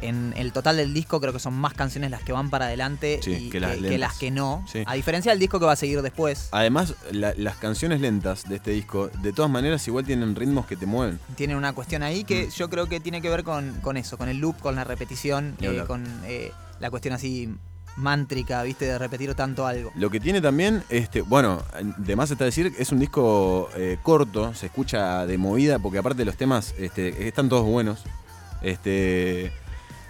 en el total del disco creo que son más canciones las que van para adelante Sí, y que las que no. Sí. A diferencia del disco que va a seguir después, Además, la- las canciones lentas de este disco, de todas maneras, igual tienen ritmos que te mueven. tienen una cuestión ahí que yo creo que tiene que ver con, con eso, con el loop, con la repetición, eh, con eh, la cuestión así mántrica, ¿viste? De repetir tanto algo. Lo que tiene también, este, bueno, de más está decir, es un disco eh, corto, se escucha de movida, porque aparte los temas este, están todos buenos. Este,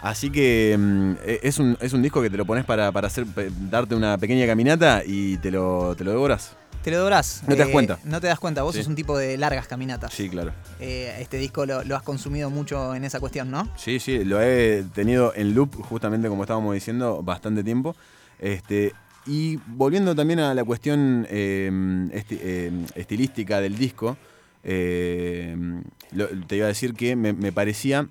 así que mm, e- es, un, es un disco que te lo pones para, para hacer, darte una pequeña caminata y te lo, te lo devoras. Te lo devorás. No te das eh, cuenta. No te das cuenta, vos Sí. sos un tipo de largas caminatas. Sí, claro. Eh, este disco lo, lo has consumido mucho en esa cuestión, ¿no? Sí, sí, lo he tenido en loop, justamente como estábamos diciendo, bastante tiempo. Este, y volviendo también a la cuestión eh, esti- eh, estilística del disco, lo- te iba a decir que me, me parecía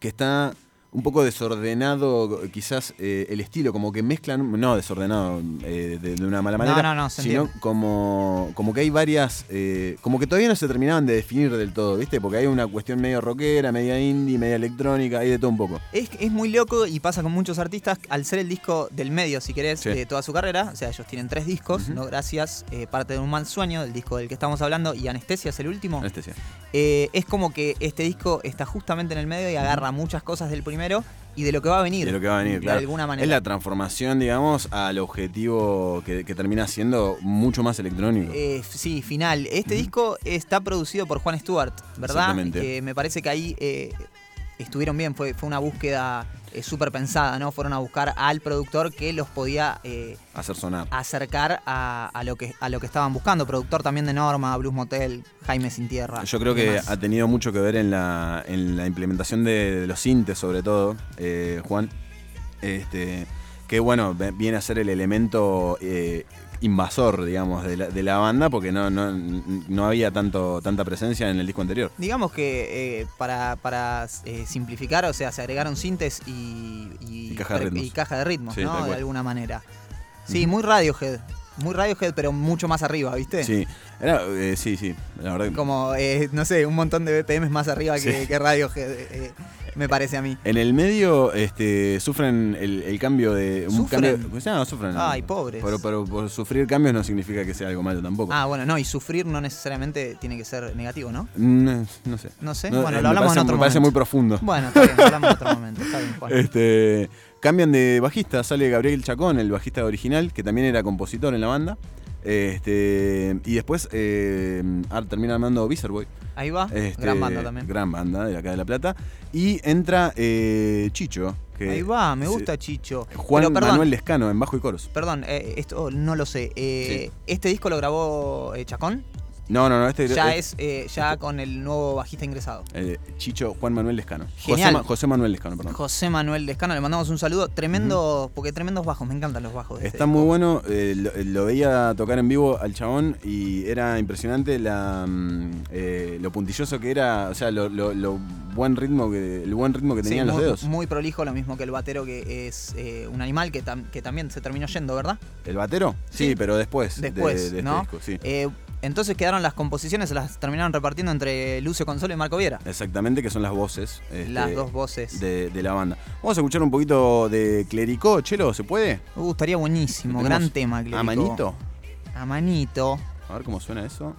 que está un poco desordenado, quizás eh, el estilo, como que mezclan, no desordenado eh, de, de una mala No, manera, no, no, se sino como, como que hay varias, eh, como que todavía no se terminaban de definir del todo, ¿viste? Porque hay una cuestión medio rockera, media indie, media electrónica, hay de todo un poco. Es, es muy loco y pasa con muchos artistas, al ser el disco del medio, si querés, Sí. de toda su carrera, o sea, ellos tienen tres discos. ¿no? Gracias, parte de un mal sueño, del disco del que estamos hablando, y Anestesia es el último. Anestesia. Es como que este disco está justamente en el medio y agarra muchas cosas del primero y de lo que va a venir. De lo que va a venir, claro. De alguna manera. Es la transformación, digamos, al objetivo que, que termina siendo mucho más electrónico. Eh, sí, final. Este disco está producido por Juan Stewart, ¿verdad? Exactamente. Que me parece que ahí eh, estuvieron bien, fue, fue una búsqueda eh, súper pensada, ¿no? Fueron a buscar al productor que los podía eh, Hacer sonar. acercar a, a lo que, a lo que estaban buscando. Productor también de Norma, Blues Motel, Jaime Sin Tierra. Yo creo que demás. ha tenido mucho que ver en la, en la implementación de, de los sintes, sobre todo, eh, Juan. Este, que bueno, viene a ser el elemento eh, invasor, digamos, de la, de la banda, porque no, no, no había tanto, tanta presencia en el disco anterior. Digamos que eh, para, para eh, simplificar, o sea, se agregaron sintes y, y, Y caja de ritmos. y caja de ritmos, Sí, ¿no? De alguna manera. Sí, muy Radiohead. Muy Radiohead, pero mucho más arriba, ¿viste? Sí, era, eh, sí, sí, la verdad Como, eh, no sé, un montón de BPM más arriba que, Sí. que Radiohead, eh, me parece a mí. En el medio este, sufren el, el cambio de. Un ¿Sufren? cambio, pues, no, sufren. Ay, pobres. Pero, pero por sufrir cambios no significa que sea algo malo tampoco. Ah, bueno, no, y sufrir no necesariamente tiene que ser negativo, ¿no? No, no sé. No sé, No, bueno, eh, lo me hablamos parece, en otro me parece momento. muy profundo. Bueno, está bien, lo hablamos en otro momento, está bien, Juan. Este, cambian de bajista, sale Gabriel Chacón, el bajista original, que también era compositor en la banda. Este, y después eh, termina armando Boy. Ahí va, Este, gran banda también. Gran banda de acá de La Plata. Y entra eh, Chicho, que- Ahí va, me gusta Chicho. Juan Pero perdón, Manuel Lescano en bajo y coros. Perdón, eh, esto no lo sé. Eh, ¿Este disco lo grabó eh, Chacón? No, no, no, este Ya es eh, ya con el nuevo bajista ingresado. eh, Chicho Juan Manuel Lescano. José, Genial. Ma- José Manuel Lescano, perdón. José Manuel Descano, le mandamos un saludo. Tremendo, porque tremendos bajos, me encantan los bajos. de este Está disco. muy bueno, eh, lo, lo veía tocar en vivo al chabón y era impresionante la, mm, eh, lo puntilloso que era, o sea, lo, lo- lo buen ritmo que, el buen ritmo que Sí, tenían los muy, dedos. Muy prolijo, lo mismo que el batero, que es eh, un animal que, tam- que también se terminó yendo, ¿verdad? ¿El batero? Sí, Sí. pero después. de- Después, de, este ¿no? disco, sí. Eh, entonces quedaron las composiciones, se las terminaron repartiendo entre Lucio Consolo y Marco Viera. Exactamente, que son las voces. este, las dos voces. de, de la banda. Vamos a escuchar un poquito de Clericó, Chelo, ¿se puede? Uh, estaría buenísimo, gran tema, Clérico. ¿A manito? A manito. A ver cómo suena eso.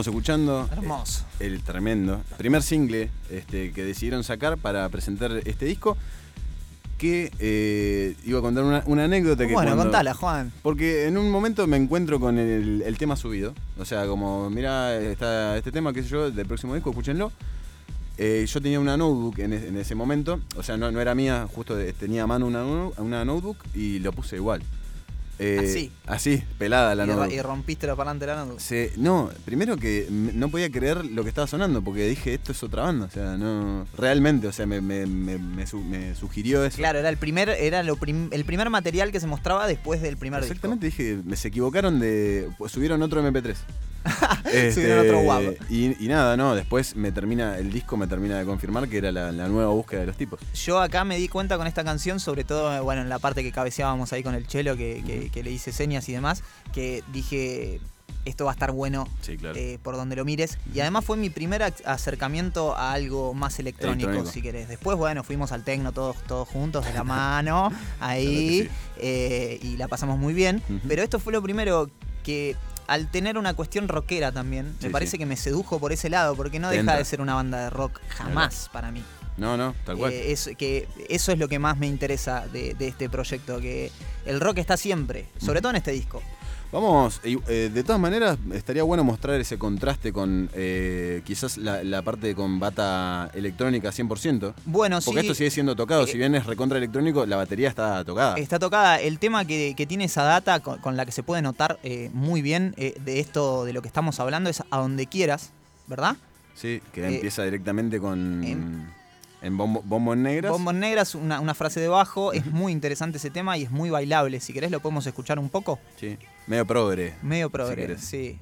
Estamos escuchando. Hermoso. eh, El tremendo. Primer single este, que decidieron sacar para presentar este disco. Que eh, iba a contar una, una anécdota que Bueno, cuando- contala, Juan. Porque en un momento me encuentro con el, el tema subido. O sea, como, mira, está este tema, qué sé yo, del próximo disco, escúchenlo. Eh, yo tenía una notebook en, e- en ese momento. O sea, no, no era mía, justo de- tenía a mano una, una notebook y lo puse igual. Eh, Así. Así, pelada la notebook. y rompiste los parlantes de la. Se- no, primero que no podía creer lo que estaba sonando, porque dije, esto es otra banda, o sea, no, realmente, o sea, me, me- me- me su- me sugirió eso. Claro, era el primer, era lo prim- el primer material que se mostraba después del primer Exactamente, dije, me se equivocaron de, pues, subieron otro MP3. *laughs* Subieron otro guapo. Y, y nada, no, después me termina, el disco me termina de confirmar que era la, la nueva búsqueda de los tipos. Yo acá me di cuenta con esta canción, sobre todo, eh, bueno, en la parte que cabeceábamos ahí con el chelo, que, que- que le hice señas y demás, que dije, esto va a estar bueno Sí, claro. eh, por donde lo mires. Y además fue mi primer ac- acercamiento a algo más electrónico, Electrónico. si querés. Después, bueno, fuimos al tecno todos, todos juntos, de la *laughs* mano, ahí, Claro eh, y la pasamos muy bien. Pero esto fue lo primero que... Al tener una cuestión rockera también, Sí, me parece sí. que me sedujo por ese lado, porque no deja entra. de ser una banda de rock jamás para mí. No, no, tal cual. Eh, es, que eso es lo que más me interesa de, de este proyecto, que el rock está siempre, sobre todo en este disco. Vamos, eh, de todas maneras, estaría bueno mostrar ese contraste con eh, quizás la, la parte con bata electrónica 100%. Bueno, Porque sí, esto sigue siendo tocado, eh, si bien es recontra electrónico, la batería está tocada. está tocada. El tema que, que tiene esa data con, con la que se puede notar eh, muy bien eh, de esto de lo que estamos hablando es a donde quieras, ¿verdad? Sí, que empieza directamente con. En bombo, Bombos Negras. Bombos Negras, una, una frase de bajo. Es muy interesante ese tema y es muy bailable. Si querés, lo podemos escuchar un poco. Sí. Medio progre. Medio si progre, querés. sí.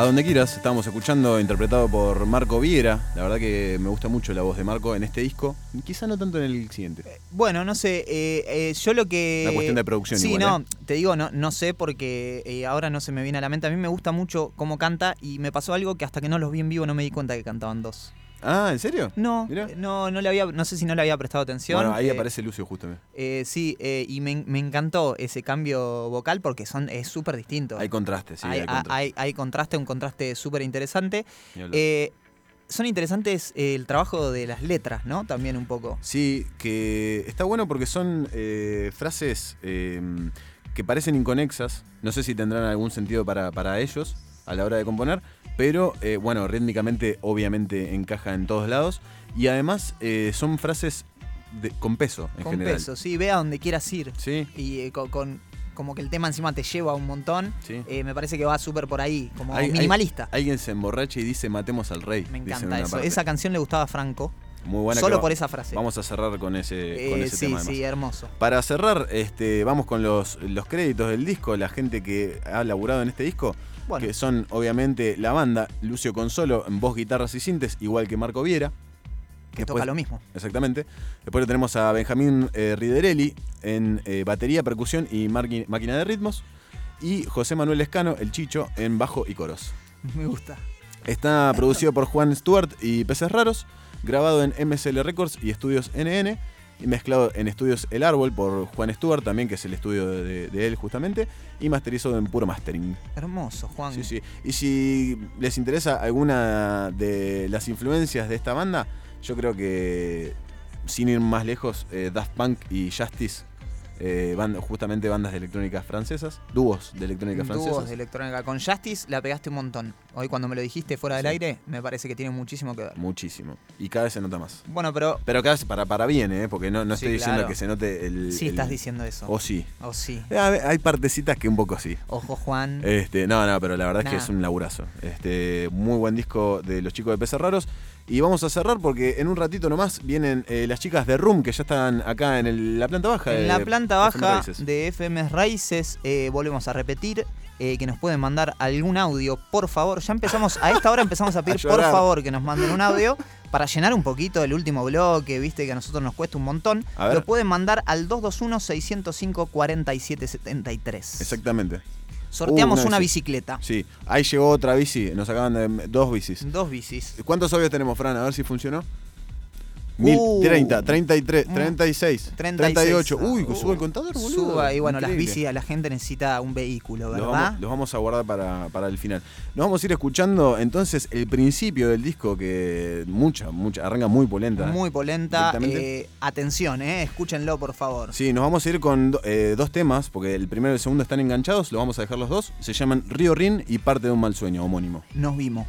A donde quieras, estamos escuchando, interpretado por Marco Viera. La verdad que me gusta mucho la voz de Marco en este disco. Quizá no tanto en el siguiente. Bueno, no sé, eh, eh, yo lo que... Una cuestión de producción Sí, igual, no, ¿eh? te digo, no, no sé porque eh, ahora no se me viene a la mente. A mí me gusta mucho cómo canta y me pasó algo que hasta que no los vi en vivo no me di cuenta que cantaban dos. Ah, ¿en serio? No, Mirá. eh, no, no le había, no sé si no le había prestado atención. Bueno, ahí eh, aparece Lucio justo. eh, sí, eh, y me, me encantó ese cambio vocal porque son es súper distinto. Hay contraste, sí, hay, hay, contraste. hay- hay contraste, un contraste súper interesante. Eh, son interesantes el trabajo de las letras, ¿no? También un poco. Sí, que está bueno porque son frases eh, que parecen inconexas. No sé si tendrán algún sentido para, para ellos a la hora de componer, pero eh, bueno, rítmicamente obviamente encaja en todos lados. Y además eh, son frases de- con peso en con general. peso, sí, ve a donde quieras ir. Sí, Y eh, con, con- como que el tema encima te lleva un montón. sí. me parece que va súper por ahí, como Hay- hay- minimalista. alguien se emborracha y dice matemos al rey. me encanta eso. parte. Esa canción le gustaba a Franco. Muy buena. solo por esa frase. Vamos a cerrar con ese, con ese sí, tema. además. sí, hermoso. Para cerrar, este, vamos con los, los créditos del disco, la gente que ha laburado en este disco, Bueno, que son obviamente la banda, Lucio Consolo en voz, guitarras y sintes, igual que Marco Viera. que después- toca lo mismo. Exactamente. Después tenemos a Benjamín eh, Riderelli en eh, batería, percusión y máquina de ritmos. Y José Manuel Escano, el Chicho, en bajo y coros. Me gusta. Está producido por Juan Stewart y Peces Raros, grabado en MSL Records y Estudios NN, y mezclado en Estudios El Árbol por Juan Stewart también, que es el estudio de, de él justamente, y masterizado en puro mastering. Hermoso, Juan. Sí, sí. Y si les interesa alguna de las influencias de esta banda, yo creo que sin ir más lejos, eh, Daft Punk y Justice, eh, justamente bandas de electrónica francesas, dúos de electrónica Dúos francesas. de electrónica. Con Justice la pegaste un montón. Hoy cuando me lo dijiste fuera del Sí. aire, me parece que tiene muchísimo que ver. Muchísimo. Y cada vez se nota más. Bueno, pero Pero cada vez para, para bien, ¿eh? Porque no, no Sí, estoy diciendo claro. que se note el. sí el- estás diciendo eso. O sí. Oh, sí. Eh, Hay partecitas que un poco sí. Ojo, Juan. Este, no, no, pero la verdad es que es un laburazo. Este, muy buen disco de los chicos de Peces Raros. Y vamos a cerrar porque en un ratito nomás vienen eh, las chicas de Room que ya están acá en el- la planta baja. En de la planta baja de FM Raíces, eh, volvemos a repetir eh, que nos pueden mandar algún audio, por favor. Ya empezamos, a esta hora empezamos a *laughs* pedir, A por favor, que nos manden un audio para llenar un poquito el último bloque, viste que a nosotros nos cuesta un montón. Lo pueden mandar al 221-605-4773. Exactamente. Sorteamos Uh, una una bici. bicicleta. Sí. Ahí llegó otra bici. Nos acaban de. Dos bicis. Dos bicis. ¿Cuántos audios tenemos, Fran? A ver si funcionó. Mil, Uh. 30, 33, Mm. 36, 36. 38. Uy, Uh, sube el contador, boludo. Suba, y bueno, las bicis, la gente necesita un vehículo, Los ¿verdad? vamos, los vamos a guardar para, para el final. Nos vamos a ir escuchando entonces el principio del disco que mucha, mucha, arranca muy polenta. Muy polenta. Eh, atención, eh, escúchenlo, por favor. Sí, nos vamos a ir con do- eh, dos temas, porque el primero y el segundo están enganchados, los vamos a dejar los dos. Se llaman Río Rin y Parte de un mal sueño, homónimo. Nos vimos.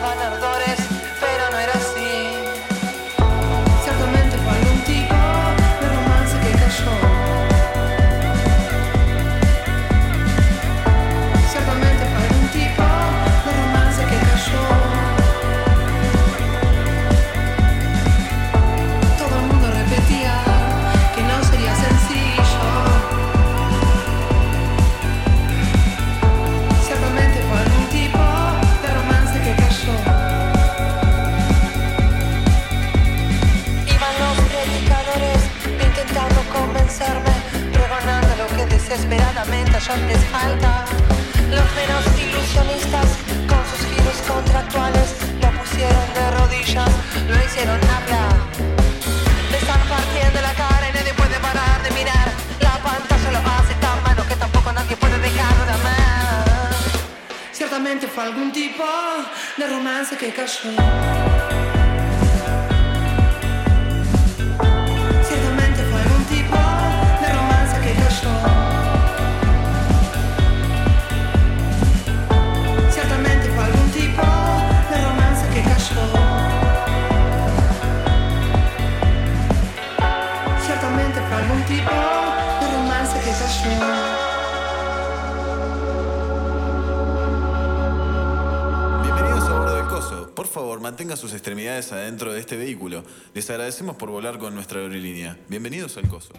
Havana. Desesperadamente ellos les falta. Los menos ilusionistas, con sus giros contractuales, lo pusieron de rodillas, lo hicieron hablar. Le están partiendo la cara y nadie puede parar de mirar. La pantalla lo hace tan malo que tampoco nadie puede dejarlo de amar. Ciertamente fue algún tipo de romance que cayó. Mantenga sus extremidades adentro de este vehículo. Les agradecemos por volar con nuestra aerolínea. Bienvenidos al coso.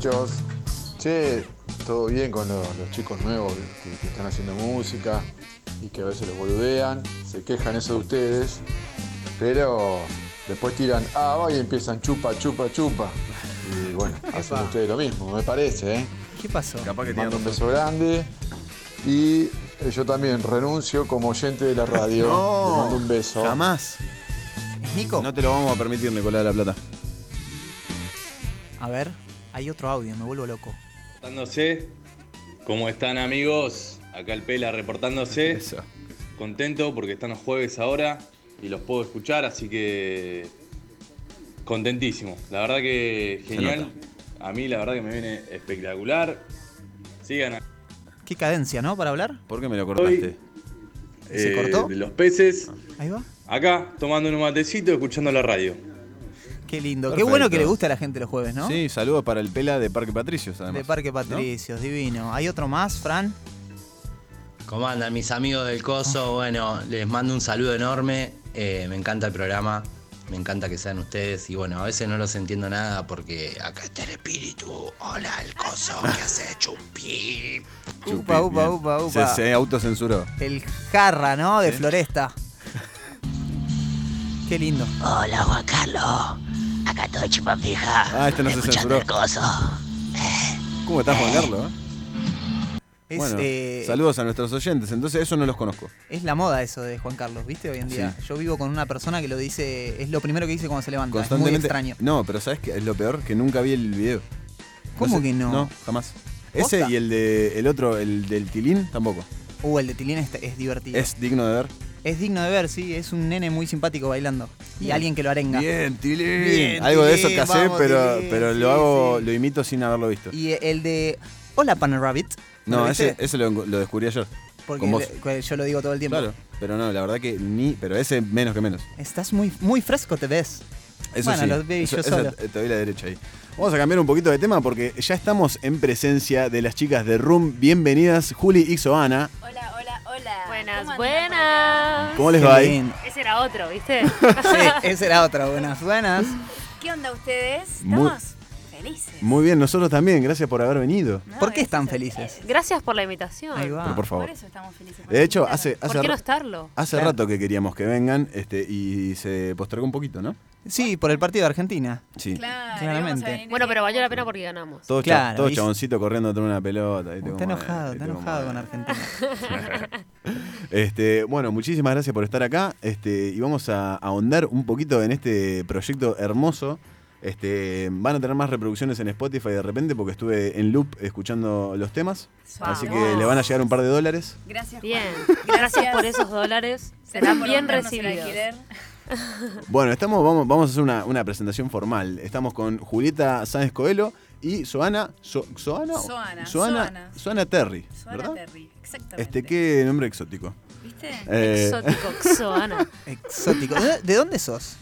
Muchachos. Che, todo bien con los, los chicos nuevos que, que están haciendo música y que a veces los boludean, se quejan eso de ustedes, pero después tiran, ah, va y empiezan chupa, chupa, chupa. Y bueno, *laughs* hacen ustedes lo mismo, me parece, ¿eh? ¿Qué pasó? Capaz que mando un beso grande y eh, yo también renuncio como oyente de la radio. *laughs* No, mando un beso. Jamás. ¿Es Nico? No te lo vamos a permitir, Nicolás de la Plata. A ver, hay otro audio, me vuelvo loco. Reportándose. ¿Cómo están amigos? Acá el Pela reportándose. *laughs* Eso. Contento porque están los jueves ahora y los puedo escuchar, así que contentísimo. La verdad que genial. A mí la verdad que me viene espectacular. Sigan a- Qué cadencia, ¿no? Para hablar. ¿Por qué me lo cortaste? ¿Se eh, cortó? de los peces. Ahí va. Acá tomando un matecito, escuchando la radio. Qué lindo. Qué bueno que le gusta a la gente los jueves, ¿no? Sí, saludos para el Pela de Parque Patricios, además. De Parque Patricios, divino. ¿Hay otro más, Fran? ¿Cómo andan mis amigos del Coso? Bueno, les mando un saludo enorme. Eh, me encanta el programa. Me encanta que sean ustedes. Y bueno, a veces no los entiendo nada porque acá está el espíritu. Hola, el Coso. ¿Qué *laughs* hace? Chupi. Chupi, Upa, upa, upa, upa. Se, se autocensuró. El jarra, ¿no? De Floresta. *laughs* Qué lindo. Hola Juan Carlos, Ah, este no se censuró. el coso. ¿Cómo estás, Juan Carlos? eh? Es, bueno, eh, saludos a nuestros oyentes. Entonces, eso no los conozco. es la moda eso de Juan Carlos, ¿viste? Hoy en día. Yo vivo con una persona que lo dice, es lo primero que dice cuando se levanta. Es muy Constantemente. extraño. No, pero ¿sabes qué es lo peor? Que nunca vi el video. ¿Cómo sé- que no? No, jamás. Ese y el de el otro, el del Tilín, tampoco. Uh, el de Tilín es, es divertido. Es digno de ver. Digno de ver, sí. Es un nene muy simpático bailando. Y Bien. alguien que lo arenga. Bien, Tilín. Bien, Algo de eso casé, vamos, pero, Tilín, pero sí, lo hago, sí. lo imito sin haberlo visto. Y el de Hola Pan Rabbit. No, ¿lo ese, ese lo, lo descubrí ayer. Porque le- yo lo digo todo el tiempo. Claro, pero no, la verdad que ni. Pero ese menos que menos. Estás muy, muy fresco, te ves. Eso Bueno, sí. lo veo eso- yo eso solo. te doy la derecha ahí. Vamos a cambiar un poquito de tema porque ya estamos en presencia de las chicas de Room. Bienvenidas, Juli y Soana. Hola, hola, hola. Buenas, ¿Cómo andan buenas. ¿Cómo les va ahí? Ese era otro, ¿viste? *laughs* Sí, esa era otra. Buenas, buenas. ¿Qué onda ustedes? Muy- Estamos felices. Muy bien, nosotros también. Gracias por haber venido. No, ¿Por qué están felices? Gracias por la invitación. Ahí va. Pero por favor. Por eso estamos felices. De hecho, hace, hace, ¿Por qué no estarlo? hace Claro. rato que queríamos que vengan este, y se postergó un poquito, ¿no? Sí, por el partido de Argentina. Sí. Claro, Claramente. Bueno, pero valió la pena porque ganamos. Todo, Claro, todo chaboncito corriendo tras una pelota. Está Como, enojado, está enojado Como, con. Argentina. *laughs* Este, bueno, muchísimas gracias por estar acá. Este, y vamos a ahondar un poquito en este proyecto hermoso. Este, van a tener más reproducciones en Spotify de repente porque estuve en loop escuchando los temas. Así que le van a llegar un par de dólares. Gracias, Bien. Juan. Gracias por esos dólares. Serán bien recibidos. *laughs* Bueno, estamos, vamos, vamos a hacer una, una presentación formal. Estamos con Julieta Sáenz Coelho y Soana. So- ¿Soana? Soana, Soana, Soana. Soana Terry, Suana ¿verdad? Terry, exactamente. Este, qué nombre exótico. ¿Viste? Eh, Exótico, Xoana. *laughs* Exótico. ¿De, de dónde sos?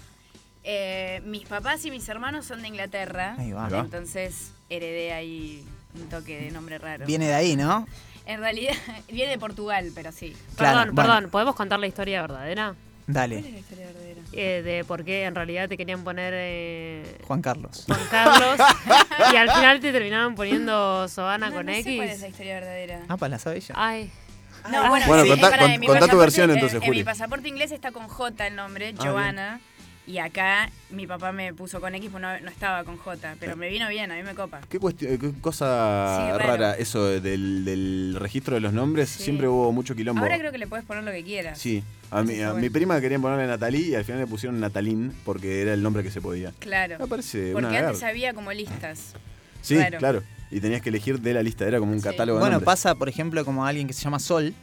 Eh, mis papás y mis hermanos son de Inglaterra. Ahí va. Ahí va. Entonces heredé ahí un toque de nombre raro. Viene de ahí, ¿no? En realidad *laughs* viene de Portugal, pero sí. Claro, Perdón, bueno. perdón. ¿Podemos contar la historia verdadera? Dale, ¿Cuál es la historia verdadera? Eh, de por qué en realidad te querían poner eh, Juan Carlos. Juan Carlos *laughs* y al final te terminaban poniendo Soana No, con no sé X. cuál es la historia verdadera. Ah, para la sabe ella. Ay. No, bueno, Bueno, sí, contá- con- en contá tu pasaporte- versión en- entonces, en, Juli. mi pasaporte inglés está con J el nombre, Ah, Joana. Y acá mi papá me puso con X, pues no, no estaba con J, pero me vino bien, a mí me copa. ¿Qué, cuestión- qué cosa Sí, rara eso del, del registro de los nombres? Sí. Siempre hubo mucho quilombo. Ahora creo que le puedes poner lo que quieras. Sí, a, mi, a mi prima querían ponerle Natalí y al final le pusieron Natalín porque era el nombre que se podía. Claro. Me parece Porque una antes había como listas. Sí, Claro. claro. Y tenías que elegir de la lista, era como un catálogo Bueno, pasa, por ejemplo, como alguien que se llama Sol,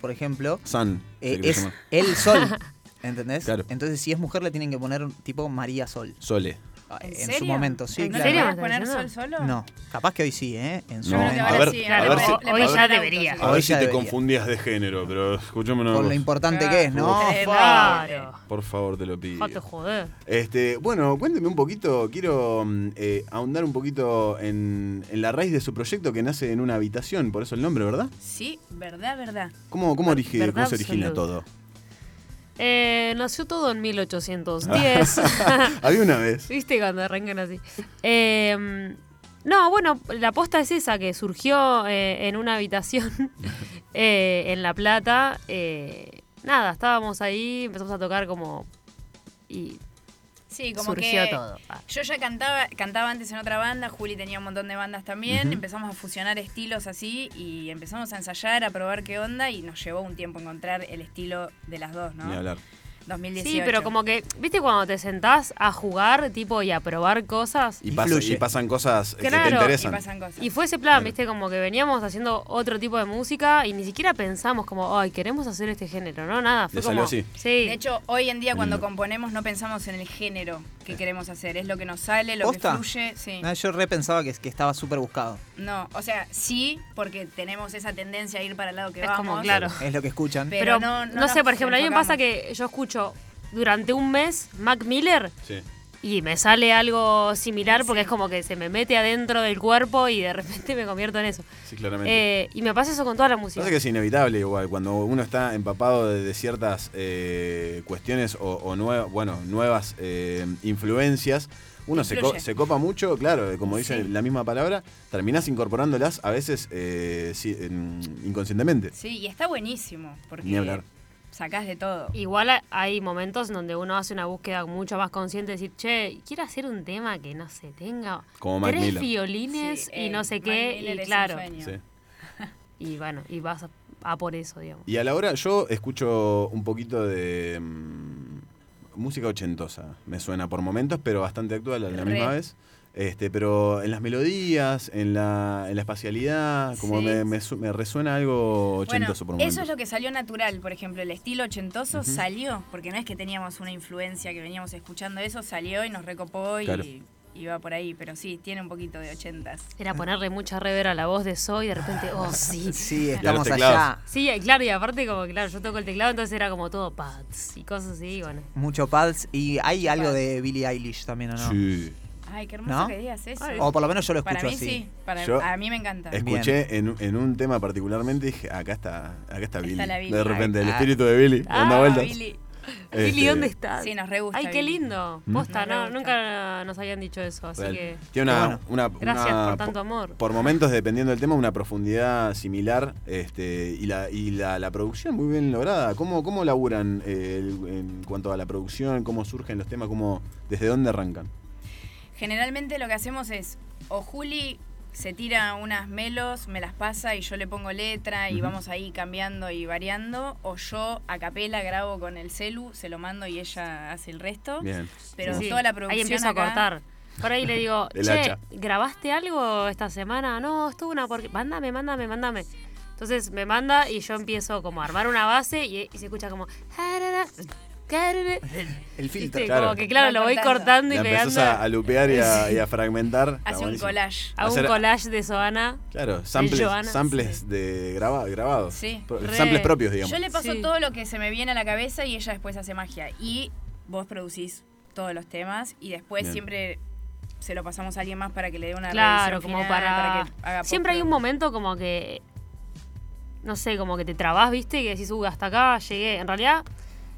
por ejemplo. Sun. eh, es el Sol. *laughs* ¿Entendés? Claro. Entonces, si es mujer, le tienen que poner tipo María Sol. Sole. ¿En, En, serio? su momento, sí, ¿No claro. le serio? ¿Me poner sol solo? No, capaz que hoy sí, ¿eh? En su No, que a ahora ver, sí, a ver si- hoy ya debería. A ver si te debería. confundías de género, pero escúchame una Por lo importante Claro. que es, ¿no? Claro. Por favor, te lo pido. Jate joder. Este, bueno, cuénteme un poquito, quiero mm, eh, ahondar un poquito en, en la raíz de su proyecto que nace en una habitación, por eso el nombre, ¿verdad? Sí, verdad, verdad. ¿Cómo, cómo, origi- Verdad cómo se origina absoluta. todo? Eh, nació todo en 1810. *laughs* Había una vez. ¿Viste cuando arrancan así? Eh, no, bueno, la posta es esa, que surgió eh, en una habitación *laughs* eh, en La Plata. eh, nada, estábamos ahí, empezamos a tocar como... Y Sí, como surgió que todo. Ah. yo ya cantaba, cantaba antes en otra banda, Juli tenía un montón de bandas también, empezamos a fusionar estilos así y empezamos a ensayar, a probar qué onda y nos llevó un tiempo encontrar el estilo de las dos, ¿no? Ni hablar. 2018. Sí, pero como que, ¿viste cuando te sentás a jugar, tipo, y a probar cosas? Y, pasa- Influye. y pasan cosas que te Claro. Y interesan. pasan cosas. Y fue ese plan, ¿viste? Como que veníamos haciendo otro tipo de música y ni siquiera pensamos como, ay, queremos hacer este género, ¿no? Nada, fue Le salió como... así. Sí. De hecho, hoy en día cuando lindo. componemos no pensamos en el género que queremos hacer, es lo que nos sale, lo ¿Posta? que fluye, sí. Ah, yo repensaba que, que estaba súper buscado. No, o sea, sí, porque tenemos esa tendencia a ir para el lado que Es vamos. como, claro. Es lo que escuchan. Pero Pero, no- no, no sé, por ejemplo, a mí me pasa que yo escucho durante un mes Mac Miller Sí. Y me sale algo similar porque es como que se me mete adentro del cuerpo y de repente me convierto en eso. Sí, claramente. Eh, y me pasa eso con toda la música. Pasa que es inevitable igual, cuando uno está empapado de, de ciertas eh, cuestiones o, o nue- bueno, nuevas eh, influencias, uno se, co- se copa mucho, claro, como dice Sí. la misma palabra, terminás incorporándolas a veces eh, sí, en- inconscientemente. Sí, y está buenísimo, porque Ni hablar. Sacás de todo. Igual a- hay momentos en donde uno hace una búsqueda mucho más consciente de decir, che, quiero hacer un tema que no se tenga Como tres Miller. violines Sí, y no sé qué, Miller y claro. Sí. y bueno, y vas a, a por eso, digamos. Y a la hora, yo escucho un poquito de mm, música ochentosa, me suena por momentos, pero bastante actual a la Re. misma vez. Este, pero en las melodías, en la, en la espacialidad, como Sí. me, me su- me resuena algo Bueno, ochentoso por momentos. eso es lo que salió natural, por ejemplo, el estilo ochentoso salió, porque no es que teníamos una influencia que veníamos escuchando eso, salió y nos recopó y, Claro. y va por ahí, pero sí, tiene un poquito de ochentas. Era ponerle mucha rever a la voz de Zoe y de repente, oh, sí. *laughs* Sí, estamos allá. Sí, claro, y aparte como, claro, yo toco el teclado, entonces era como todo pads y cosas así, bueno. Mucho pads. Y hay algo pads. de Billie Eilish también, ¿o no? Sí. Ay, qué hermoso ¿No? que digas eso. O por lo menos yo lo para escucho mí así. sí, para, Yo- a mí me encanta. Escuché en, en un tema particularmente y dije, acá está, acá está Billy. la Billy. De repente, el Ah. espíritu de Billy, dando Ah, vueltas. Billy. Este, Billy, ¿dónde estás? Sí, nos re gusta Ay, qué lindo. ¿Mm? Posta, no, nunca nos habían dicho eso, así Real. que... Tiene una, bueno. una- Gracias una- por tanto amor. Por momentos, dependiendo del tema, una profundidad similar este, y, la, y la, la producción muy bien lograda. ¿Cómo, cómo laburan eh, el- en cuanto a la producción? ¿Cómo surgen los temas? ¿Cómo, ¿Desde dónde arrancan? Generalmente lo que hacemos es, o Juli se tira unas melos, me las pasa y yo le pongo letra y vamos ahí cambiando y variando, o yo a capela grabo con el celu, se lo mando y ella hace el resto. Bien. Pero Sí, toda la producción Ahí empiezo acá- a cortar. Por ahí le digo, che, hacha. ¿grabaste algo esta semana? No, estuvo una porque Mándame, mándame, mándame. Entonces me manda y yo empiezo como a armar una base y, y se escucha como... El *laughs* filtro. ¿Viste? Claro. Como que claro, lo voy cortando. y La pegando. empezás a, a lupear y a, *laughs* y a fragmentar. Hace un collage. Hago un collage de Soana. Claro, samples, Johanna, samples sí. de graba- grabados. Sí. Pro- Re. Samples propios, digamos. Yo le paso Sí. todo lo que se me viene a la cabeza y ella después hace magia. Y vos producís todos los temas y después Bien. siempre se lo pasamos a alguien más para que le dé una Claro, como final, para... que haga Siempre hay un momento como que... No sé, como que te trabas, ¿viste? Que decís, uh, hasta acá llegué. En realidad,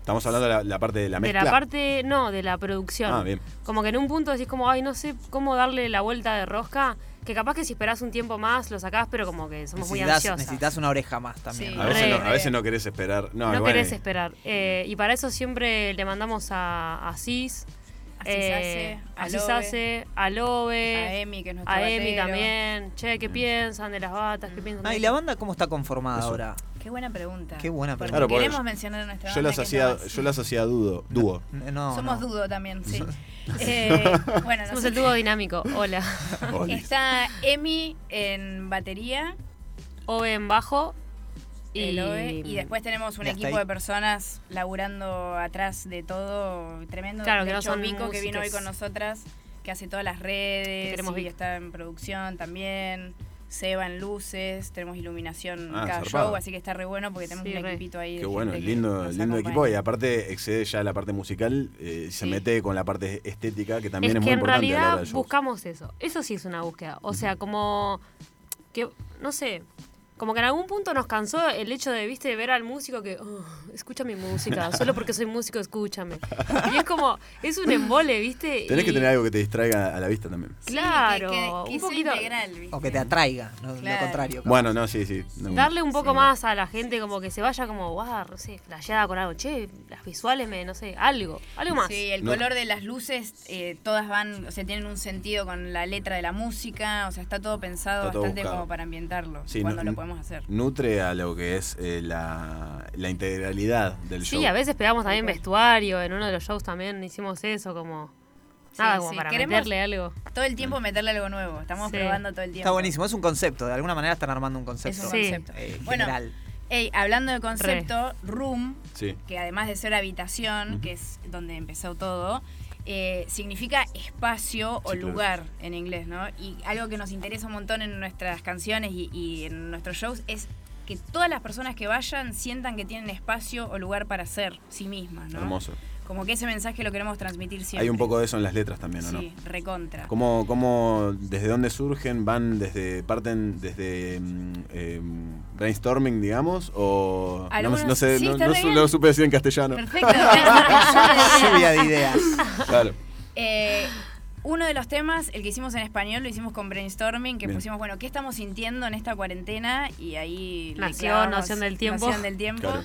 Estamos hablando de la, la parte de la de mezcla. la parte... No, de la producción. Ah, bien. Como que en un punto decís como, ay, no sé cómo darle la vuelta de rosca que capaz que si esperás un tiempo más lo sacás, pero como que somos muy ansiosas. necesitas una oreja más también. Sí. A veces, Re, no, a veces no querés esperar. No, No igual, querés eh, esperar. Eh, y para eso siempre le mandamos a, a Cis, Así eh, se hace, Lobe, hace, a Lobe, a Emi, que es nuestro a Emi también. Che, ¿qué piensan de las batas? ¿Qué piensan Ah, ¿y la banda cómo está conformada Eso. ahora? Qué buena pregunta. Qué buena Porque Claro, queremos mencionar a nuestra Yo banda. las hacía, yo las hacía dudo, dúo. No, Somos no. Dudo también, sí. *laughs* Eh, bueno, Somos el dúo dinámico. Hola. Está Emi en batería, Ove en bajo. Y, después tenemos un equipo ahí. de personas laburando atrás de todo, tremendo. Claro, de que no hecho, son Vico, que vino hoy con nosotras, que hace todas las redes, queremos, y Vic. está en producción también. Seba en luces, tenemos iluminación en Ah, cada zarpado. show, así que está re bueno porque tenemos Sí, un re. equipito ahí. Qué bueno, que lindo, lindo acompaña. equipo y aparte excede ya la parte musical, eh, se Sí. mete con la parte estética que también es es, que muy en importante hora realidad buscamos eso. Eso sí es una búsqueda. O sea, como que, no sé, como que en algún punto nos cansó el hecho de, viste, ver al músico que, "Oh, escucha mi música, *laughs* solo porque soy músico, escúchame. Y es como, es un embole, viste. Tenés Y- que tener algo que te distraiga a la vista también. Sí, Claro, que, que- que un poquito- integral, ¿viste? O que te atraiga, no lo contrario. capaz. Bueno, no, sí, sí. no. Darle un poco Sí. más a la gente, como que se vaya como, wow, no sé, flasheada con algo. Che, las visuales, me, no sé, algo, algo más. Sí, el No. color de las luces, eh, todas van, o sea, tienen un sentido con la letra de la música, o sea, está todo pensado Está todo bastante buscado. como para ambientarlo, Sí, cuando no- lo podemos hacer. Nutre a lo que es eh, la, la integralidad del show. Sí, a veces pegamos también vestuario, en uno de los shows también hicimos eso, como... Nada, Sí, como sí, para queremos- meterle algo. Todo el tiempo meterle algo nuevo, estamos Sí. probando todo el tiempo. Está buenísimo, es un concepto, de alguna manera están armando un Es concepto. un Sí. concepto. eh, Bueno, ey, hablando de concepto, Room, Sí. que además de ser habitación, que es donde empezó todo, eh, significa espacio o Sí, claro. lugar en inglés, ¿no? Y algo que nos interesa un montón en nuestras canciones y, y en nuestros shows es que todas las personas que vayan sientan que tienen espacio o lugar para ser sí mismas, ¿no? Hermoso. Como que ese mensaje lo queremos transmitir siempre. Hay un poco de eso en las letras también, ¿o no? Sí, recontra. ¿Cómo, cómo, desde dónde surgen? ¿Van desde, parten desde mm, eh, brainstorming, digamos? ¿O no, Algunos- no sé, sí, no, está no lo supe decir en castellano? Perfecto. Lluvia *laughs* Lluvia de ideas. Claro. Eh, uno de los temas, el que hicimos en español, lo hicimos con brainstorming, que Bien. pusimos, bueno, ¿qué estamos sintiendo en esta cuarentena? Y ahí Nació Noción del Tiempo. Noción del tiempo. Claro.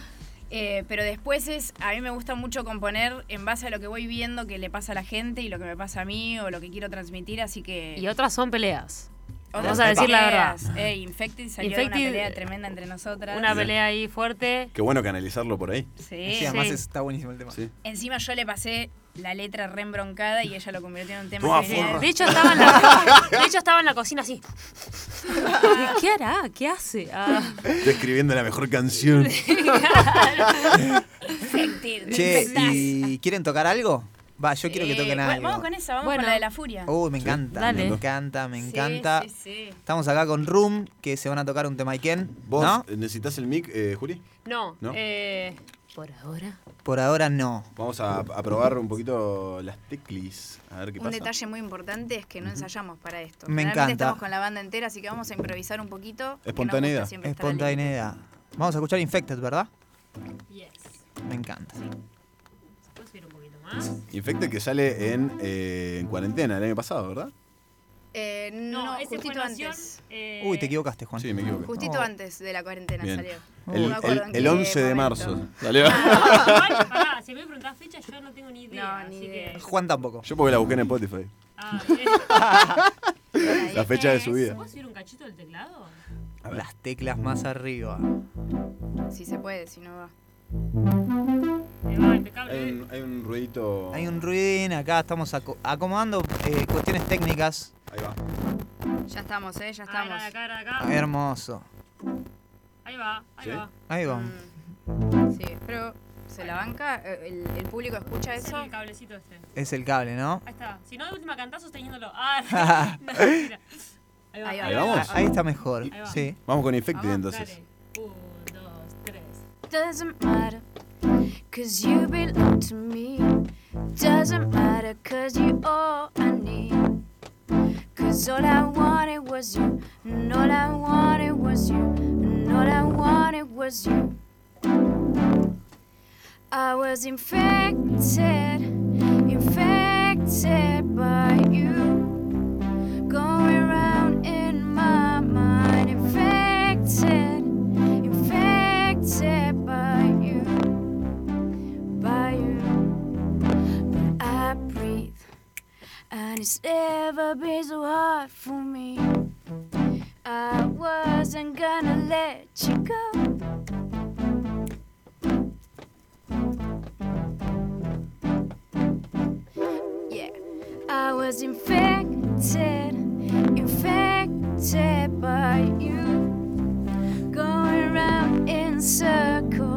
Eh, pero después es, a mí me gusta mucho componer en base a lo que voy viendo que le pasa a la gente y lo que me pasa a mí o lo que quiero transmitir, así que... Y otras son peleas. otras vamos a decir la verdad. Eh, Infected salió de Infected, una pelea tremenda entre nosotras. Una pelea ahí fuerte. Qué bueno canalizarlo por ahí. Sí. Sí, además sí. está buenísimo el tema. Sí. Encima yo le pasé la letra re embroncada y ella lo convirtió en un tema que. De hecho, estaba en la, *laughs* de hecho, estaba en la cocina así. ¿Qué hará? ¿Qué hace? Ah. Estoy escribiendo la mejor canción. *laughs* Infected. Che. ¿y quieren tocar algo? Va, yo quiero que Eh, toquen algo. Vamos con esa, vamos Bueno. con la de la furia. Uy, me encanta, Dale. me encanta, me Sí, encanta. sí, sí. Estamos acá con Room, que se van a tocar un tema Iken, ¿Vos ¿no? necesitas el mic, eh, Juli? No, ¿No? eh, por ahora. Por ahora no. Vamos a, a probar un poquito las teclis. A ver qué Un pasa. detalle muy importante es que no ensayamos para esto. Me Generalmente encanta. estamos con la banda entera, así que vamos a improvisar un poquito. Espontaneidad. Espontaneidad. Vamos a escuchar Infected, ¿verdad? Yes. Me encanta. ¿Se puede subir un poquito más? Infecte que sale en, eh, en cuarentena el año pasado, ¿verdad? Eh, no, ese fue justito antes. eh, Uy, te equivocaste, Juan. Sí, me equivoqué. Justito Oh. antes de la cuarentena Bien. salió. El, No el- el qué 11 de momento. marzo. Salió. Igual, pará, si me preguntás fecha, yo no tengo ni idea. No, ni así idea. que. Juan tampoco. Yo porque la busqué en Spotify. Ah. *laughs* La fecha de su vida. ¿Puedo subir un cachito del teclado? Las teclas más arriba. Si se puede, si no va. Impecable. Hay un, hay un ruidito. Hay un ruidín acá, estamos aco- acomodando eh, cuestiones técnicas. Ahí va. Ya estamos, ¿eh? Ya Ah, estamos. de acá, era de acá. Hermoso. Ahí va, ahí ¿Sí? va. Ahí va. Mm, Sí, pero ¿se la banca? Eh, ¿El, el público escucha Es eso? el cablecito este. Es el cable, ¿no? Ahí está. Si no, de última cantás sosteniéndolo. *laughs* Ah, *laughs* no. Ahí va. Ahí va. Ahí vamos. Ahí está mejor. Ahí va. Sí. Vamos con Infected Vamos, entonces. Dale. Un, dos, tres. Doesn't matter, cause you belong to me. Doesn't matter, cause you all I need. Cause all I wanted was you, and all I wanted was you, and all I wanted was you. I was infected, infected by you. It's never been so hard for me. I wasn't gonna let you go. Yeah, I was infected, infected by you. Going around in circles,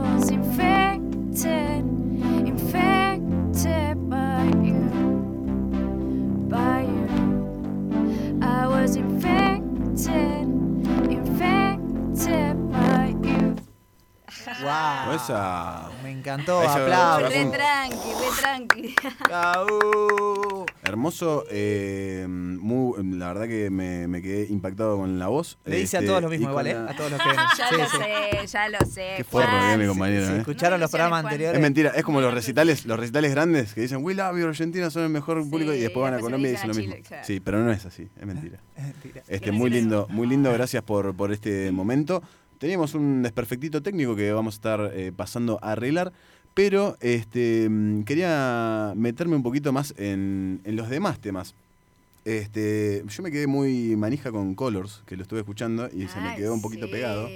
Wow. Esa. Me encantó, Esa- aplausos. Re tranqui, re tranqui. *laughs* Hermoso, eh, muy- la verdad que me, me quedé impactado con la voz. Le dice a Este, todos lo mismo igual, ¿eh? la- A todos los *laughs* que... ya Sí, lo sí. sé, ya lo sé. Qué que es mi compañero, ¿eh? escucharon los programas anteriores. Es mentira, es como los recitales, los recitales grandes que dicen, We love you, Argentina, son el mejor público y después van a Colombia y dicen lo mismo. Claro. Sí, pero no es así, es mentira. *laughs* mentira. Este, muy lindo, muy lindo, gracias por, por este momento. Teníamos un desperfectito técnico que vamos a estar eh, pasando a arreglar, pero este, mm, quería meterme un poquito más en, en los demás temas. Este, yo me quedé muy manija con Colors, que lo estuve escuchando y se me Ay, quedó un poquito sí. pegado.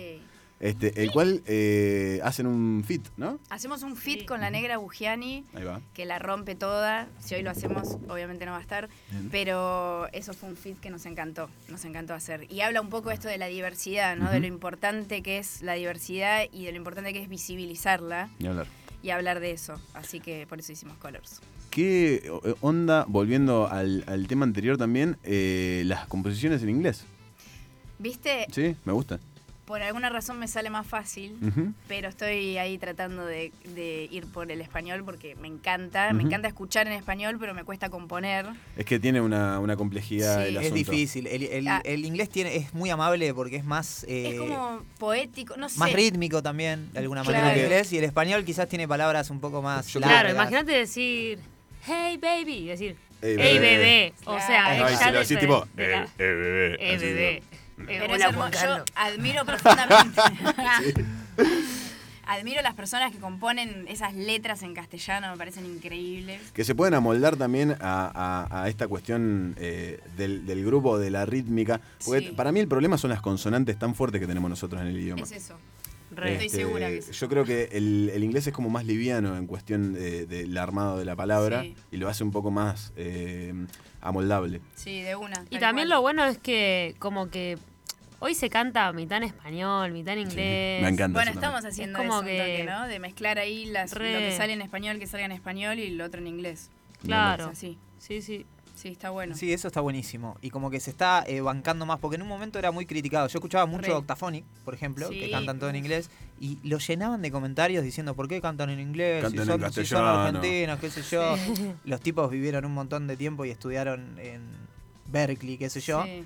Este, el cual eh, hacen un fit, ¿no? Hacemos un fit con la negra Bugiani, Ahí va. que la rompe toda. Si hoy lo hacemos, obviamente no va a estar. Bien. Pero eso fue un fit que nos encantó, nos encantó hacer. Y habla un poco esto de la diversidad, ¿no? De lo importante que es la diversidad y de lo importante que es visibilizarla Ni hablar. y hablar de eso. Así que por eso hicimos Colors. ¿Qué eh, onda, volviendo al, al tema anterior también, eh, las composiciones en inglés? ¿Viste? Sí, me gusta. Por alguna razón me sale más fácil, pero estoy ahí tratando de, de ir por el español porque me encanta. Me encanta escuchar en español, pero me cuesta componer. Es que tiene una, una complejidad Sí. el Es asunto. difícil. El, el- Ah. el inglés tiene, es muy amable porque es más... eh, es como poético, no sé. más rítmico también, de alguna manera, Claro. el inglés. Y el español quizás tiene palabras un poco más Yo Claro, imagínate decir, hey baby, y decir, Hey, hey, bebé". bebé. O sea, Ay, es si lo decís tipo, bebé. así, bebé. Eh, Pero es hermoso. Yo admiro profundamente. *laughs* admiro las personas que componen esas letras en castellano, me parecen increíbles. Que se pueden amoldar también a, a- a esta cuestión eh, del, del grupo, de la rítmica. Porque Sí. para mí el problema son las consonantes tan fuertes que tenemos nosotros en el idioma. Es eso. Re. Estoy Este, segura que sí. Yo creo que el, el inglés es como más liviano en cuestión de- del armado de la palabra Sí. y lo hace un poco más eh, amoldable. Sí, de una. Y también cual. lo bueno es que como que hoy se canta mitad en español, mitad en inglés. me encanta. Bueno, estamos también. haciendo Es como eso un que- toque, ¿no? De mezclar ahí las, Re. lo que sale en español, que salga en español y lo otro en inglés. Claro. Es así. Sí, sí. Sí, está bueno. Sí, eso está buenísimo. Y como que se está eh, bancando más, porque en un momento era muy criticado. Yo escuchaba mucho Re. Octaphonic, por ejemplo, que cantan todo en inglés, y lo llenaban de comentarios diciendo por qué cantan en inglés, Canten si en son, si son castellano. argentinos, qué sé yo. Los tipos vivieron un montón de tiempo y estudiaron en Berkeley, qué sé yo. Sí.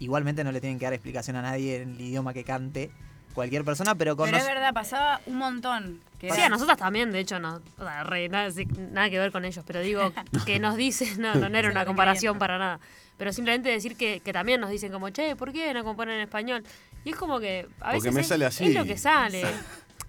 Igualmente no le tienen que dar explicación a nadie en el idioma que cante cualquier persona, pero con Pero es nos- verdad, pasaba un montón. Que Sí, era- a nosotras también, de hecho, no, o sea, re, nada, nada que ver con ellos, pero digo *laughs* que nos dicen, no, no, no era Se una comparación para nada, pero simplemente decir que, que también nos dicen como, che, ¿por qué no componen en español? Y es como que a Porque veces me es, sale así. es lo que sale.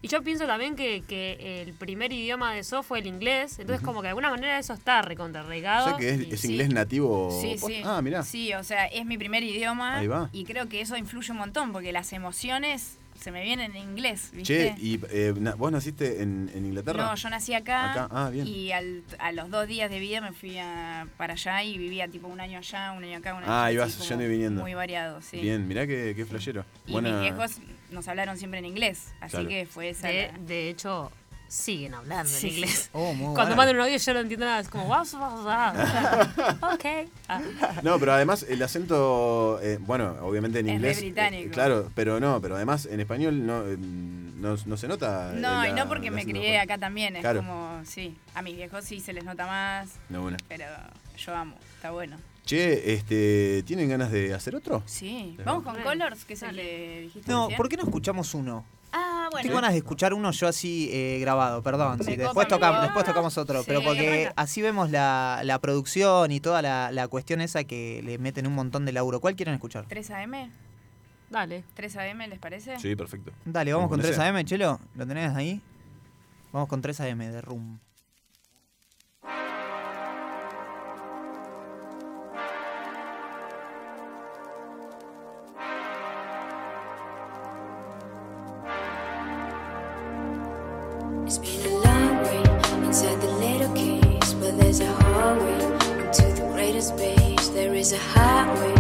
Y yo pienso también que, que el primer idioma de So fue el inglés, entonces como que de alguna manera eso está recontrarraigado. O sea que es, y- es sí. inglés nativo. Sí, sí. Ah, mirá. Sí, o sea, es mi primer idioma. Ahí va. Y creo que eso influye un montón, porque las emociones se me vienen en inglés, ¿viste? Che, ¿y eh, vos naciste en, en Inglaterra? No, yo nací acá, Acá, ah, bien. y al- a los dos días de vida me fui a- para allá y vivía tipo un año allá, un año acá, un año Ah, allá, ibas yendo y viniendo. Muy variado, sí. Bien, mirá qué, qué flashero. Y Buena... mis viejos nos hablaron siempre en inglés, así Claro. que fue esa De, la- de hecho, siguen hablando Sí. en inglés. Oh, muy Cuando bueno. mandan un audio yo no entiendo nada, es como, wow, wow, wow. ok. Ah. No, pero además el acento, eh, bueno, obviamente en Es inglés. británico. eh, claro, pero no, pero además en español no, eh, no, no se nota. No, y no porque me crié acá también, es Claro. como, sí, a mis viejos sí se les nota más, No, bueno. pero yo amo, está bueno. Che, este, ¿tienen ganas de hacer otro? Sí, vamos con. Colors, que es el que dijiste No. ¿por qué no escuchamos uno? Ah, bueno. Tengo ganas de escuchar uno yo así eh, grabado, perdón. Sí, después, tocamos, después tocamos otro, Sí, pero porque así vemos la, la producción y toda la, la cuestión esa que le meten un montón de laburo. ¿Cuál quieren escuchar? 3 AM, Dale. 3 AM, ¿les parece? Sí, perfecto. Dale, vamos con Como 3 sea. AM, Chelo. ¿Lo tenés ahí? Vamos con 3 AM de Room. There is a highway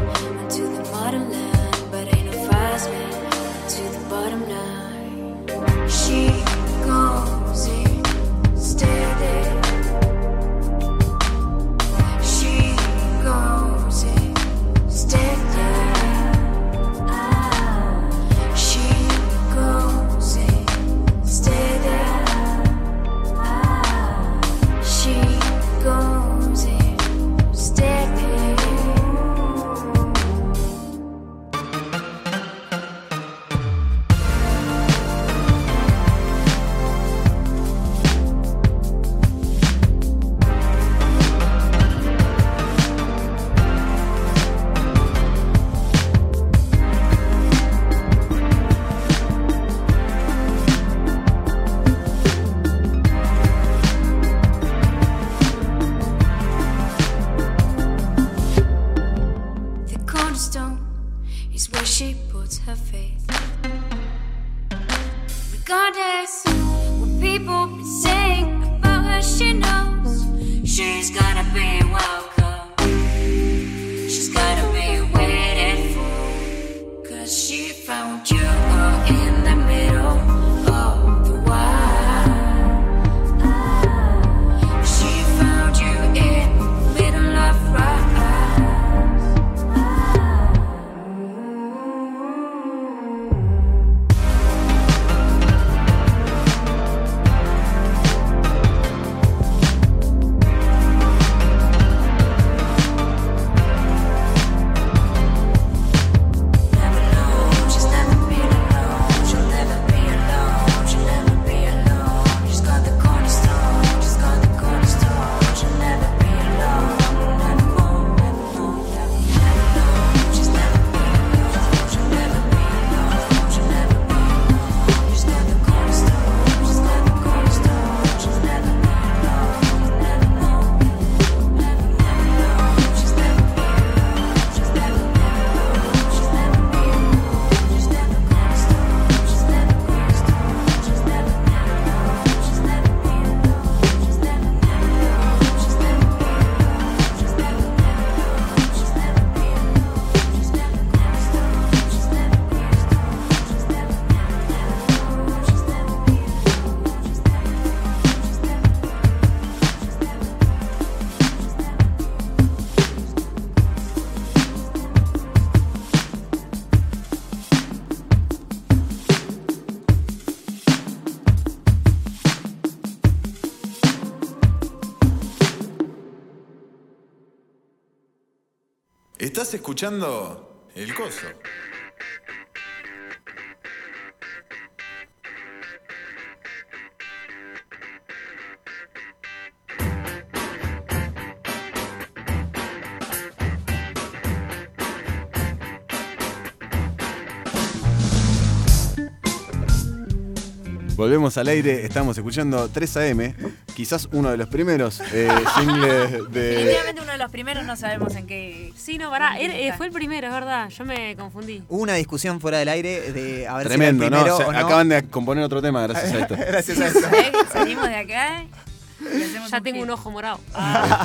escuchando El Coso. Volvemos al aire, estamos escuchando 3 AM, quizás uno de los primeros eh, *laughs* singles de... De los primeros, no sabemos en qué. Sí, no, pará, eh, fue el primero, es verdad, yo me confundí. Hubo una discusión fuera del aire de a ver Tremendo, si era ¿no? el primero o no. acaban de componer otro tema gracias a esto. *laughs* Gracias a eso. ¿Sabés? Salimos de acá y hacemos Ya un tengo un ojo morado.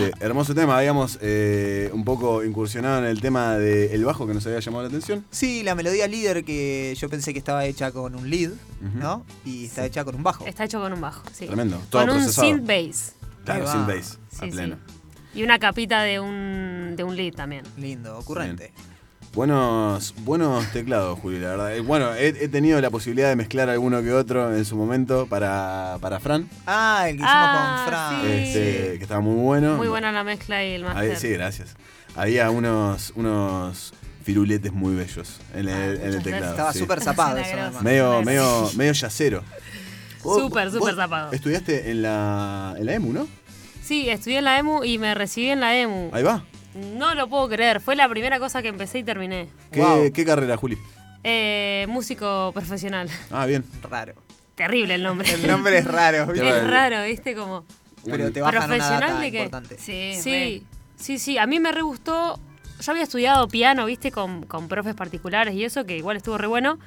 Este, hermoso tema, habíamos eh, un poco incursionado en el tema del bajo que nos había llamado la atención. Sí, la melodía líder que yo pensé que estaba hecha con un lead. ¿no? Y está hecha con un bajo. Está hecho con un bajo, sí. Tremendo, todo Con un synth bass. Claro, sin bass, a Sí, pleno. sí. Y una capita de un, de un lead también. Lindo, ocurrente. Buenos, buenos teclados, Juli, la verdad. Eh, Bueno, he, he tenido la posibilidad de mezclar alguno que otro en su momento para, para Fran, Ah, el que hicimos Ah, con Fran. sí. este, que estaba muy bueno. Muy buena la mezcla y el master. sí, gracias. Había unos, unos firuletes muy bellos en el, Ah, en el muchas teclado. Estaba sí. súper zapado eso, además. Medio, medio, medio yacero. *laughs* Súper, súper zapado. Estudiaste en la, en la EMU, ¿no? Sí, estudié en la EMU y me recibí en la EMU. Ahí va. No lo puedo creer, fue la primera cosa que empecé y terminé. ¿Qué, Wow. qué carrera, Juli? Eh, músico profesional. Ah, bien. Raro. Terrible el nombre. El nombre es raro, *laughs* es raro, ¿viste? Como... pero te bajan una Profesional data de qué? importante. Sí, Sí, sí, sí. A mí me re gustó. Yo había estudiado piano, viste, con, con profes particulares y eso, que igual estuvo re bueno.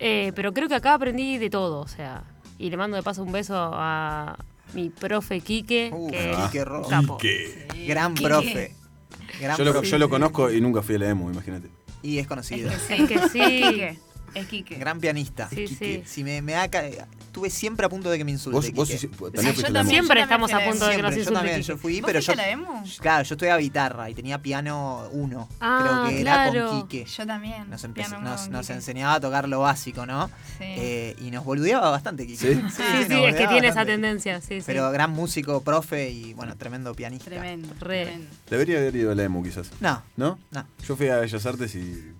Eh, pero creo que acá aprendí de todo, o sea, Y le mando de paso un beso a mi profe Quique, Uf, que Quique es Ro- un capo. ¿Qué? Gran Quique. profe. Gran Yo lo, profe. yo lo conozco y nunca fui a la emo, imagínate. Y es conocido. Es Es que sí. Quique. Es Quique. Gran pianista. Sí, Quique. sí. Si me, me da ca- Estuve siempre a punto de que me insulte. Vos, vos Quique. sí- también yo fuiste la emo. también. Siempre Yo estamos a punto de que nos Siempre, yo insulte también, Quique. yo fui, ¿Vos pero yo. fuiste a la emo? Claro, yo estudiaba guitarra y tenía piano 1. Ah, creo que era claro. con Quique. Yo también. Nos, empezó- Piano uno nos, con nos Quique. enseñaba a tocar lo básico, ¿no? Sí. Eh, y nos boludeaba bastante, Quique. ¿Sí? Sí, nos sí, es que boludeaba tiene esa bastante. tendencia, sí, sí. Pero gran músico, profe y, bueno, tremendo pianista. Tremendo. Re. tremendo. Debería haber ido a la emo, quizás. No, ¿No? no, Yo fui a Bellas Artes y.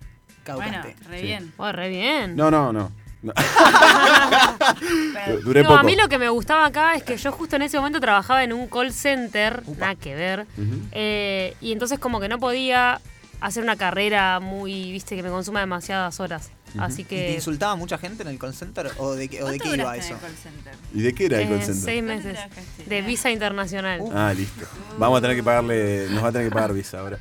Bueno, re Sí. bien. Oh, re bien. No, no, no. No. *laughs* Pero- *laughs* Duré no, poco. a mí lo que me gustaba acá es que yo justo en ese momento trabajaba en un call center, nada que ver, Ujú. eh, y entonces como que no podía hacer una carrera muy, viste, que me consuma demasiadas horas. Así ¿Y te que... insultaba mucha gente en el call center? ¿O de, qué- o de ¿Cuánto qué iba eso? ¿Y de qué era el eh, call center? seis ¿Cuánto meses de visa internacional. Uh. Ah, listo. Vamos a tener que pagarle, nos va a tener que pagar visa ahora.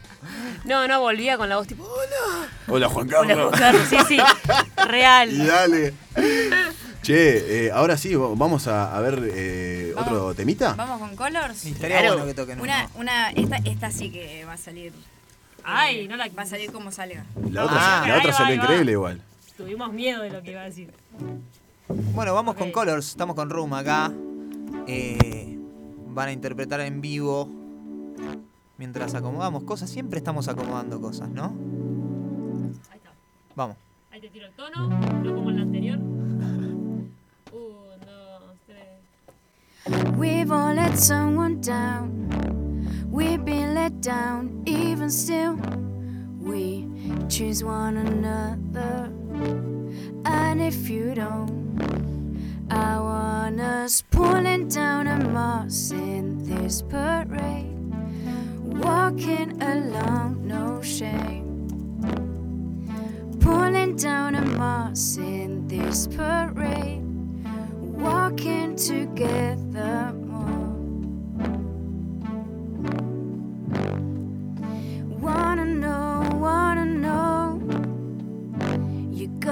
No, no, volvía con la voz tipo, hola. Hola Juan Hola, Carlos. Juan Carlos. Sí, sí, Y real. dale. Che, eh, ahora sí, vamos a, a ver eh, Vamos. otro temita. ¿Vamos con Colors? Claro. bueno que toquen Una, uno. una, esta, esta sí que va a salir. Ay, eh, no la Va a salir como salga. La otra, Ah. la otra va, salió va. increíble igual. Tuvimos miedo de lo que iba a decir. Bueno, vamos con Ok. Colors. Estamos con Room acá. Eh, van a interpretar en vivo. Mientras acomodamos cosas, siempre estamos acomodando cosas, ¿no? Ahí está. Vamos. Ahí te tiro el tono, no como el anterior. *laughs* Un, dos, tres. We've all let someone down. We've been let down, even still. We choose one another. And if you don't, I want us pulling down a moss in this parade. Walking along, no shame. Pulling down a moss in this parade walking together more. Wanna know,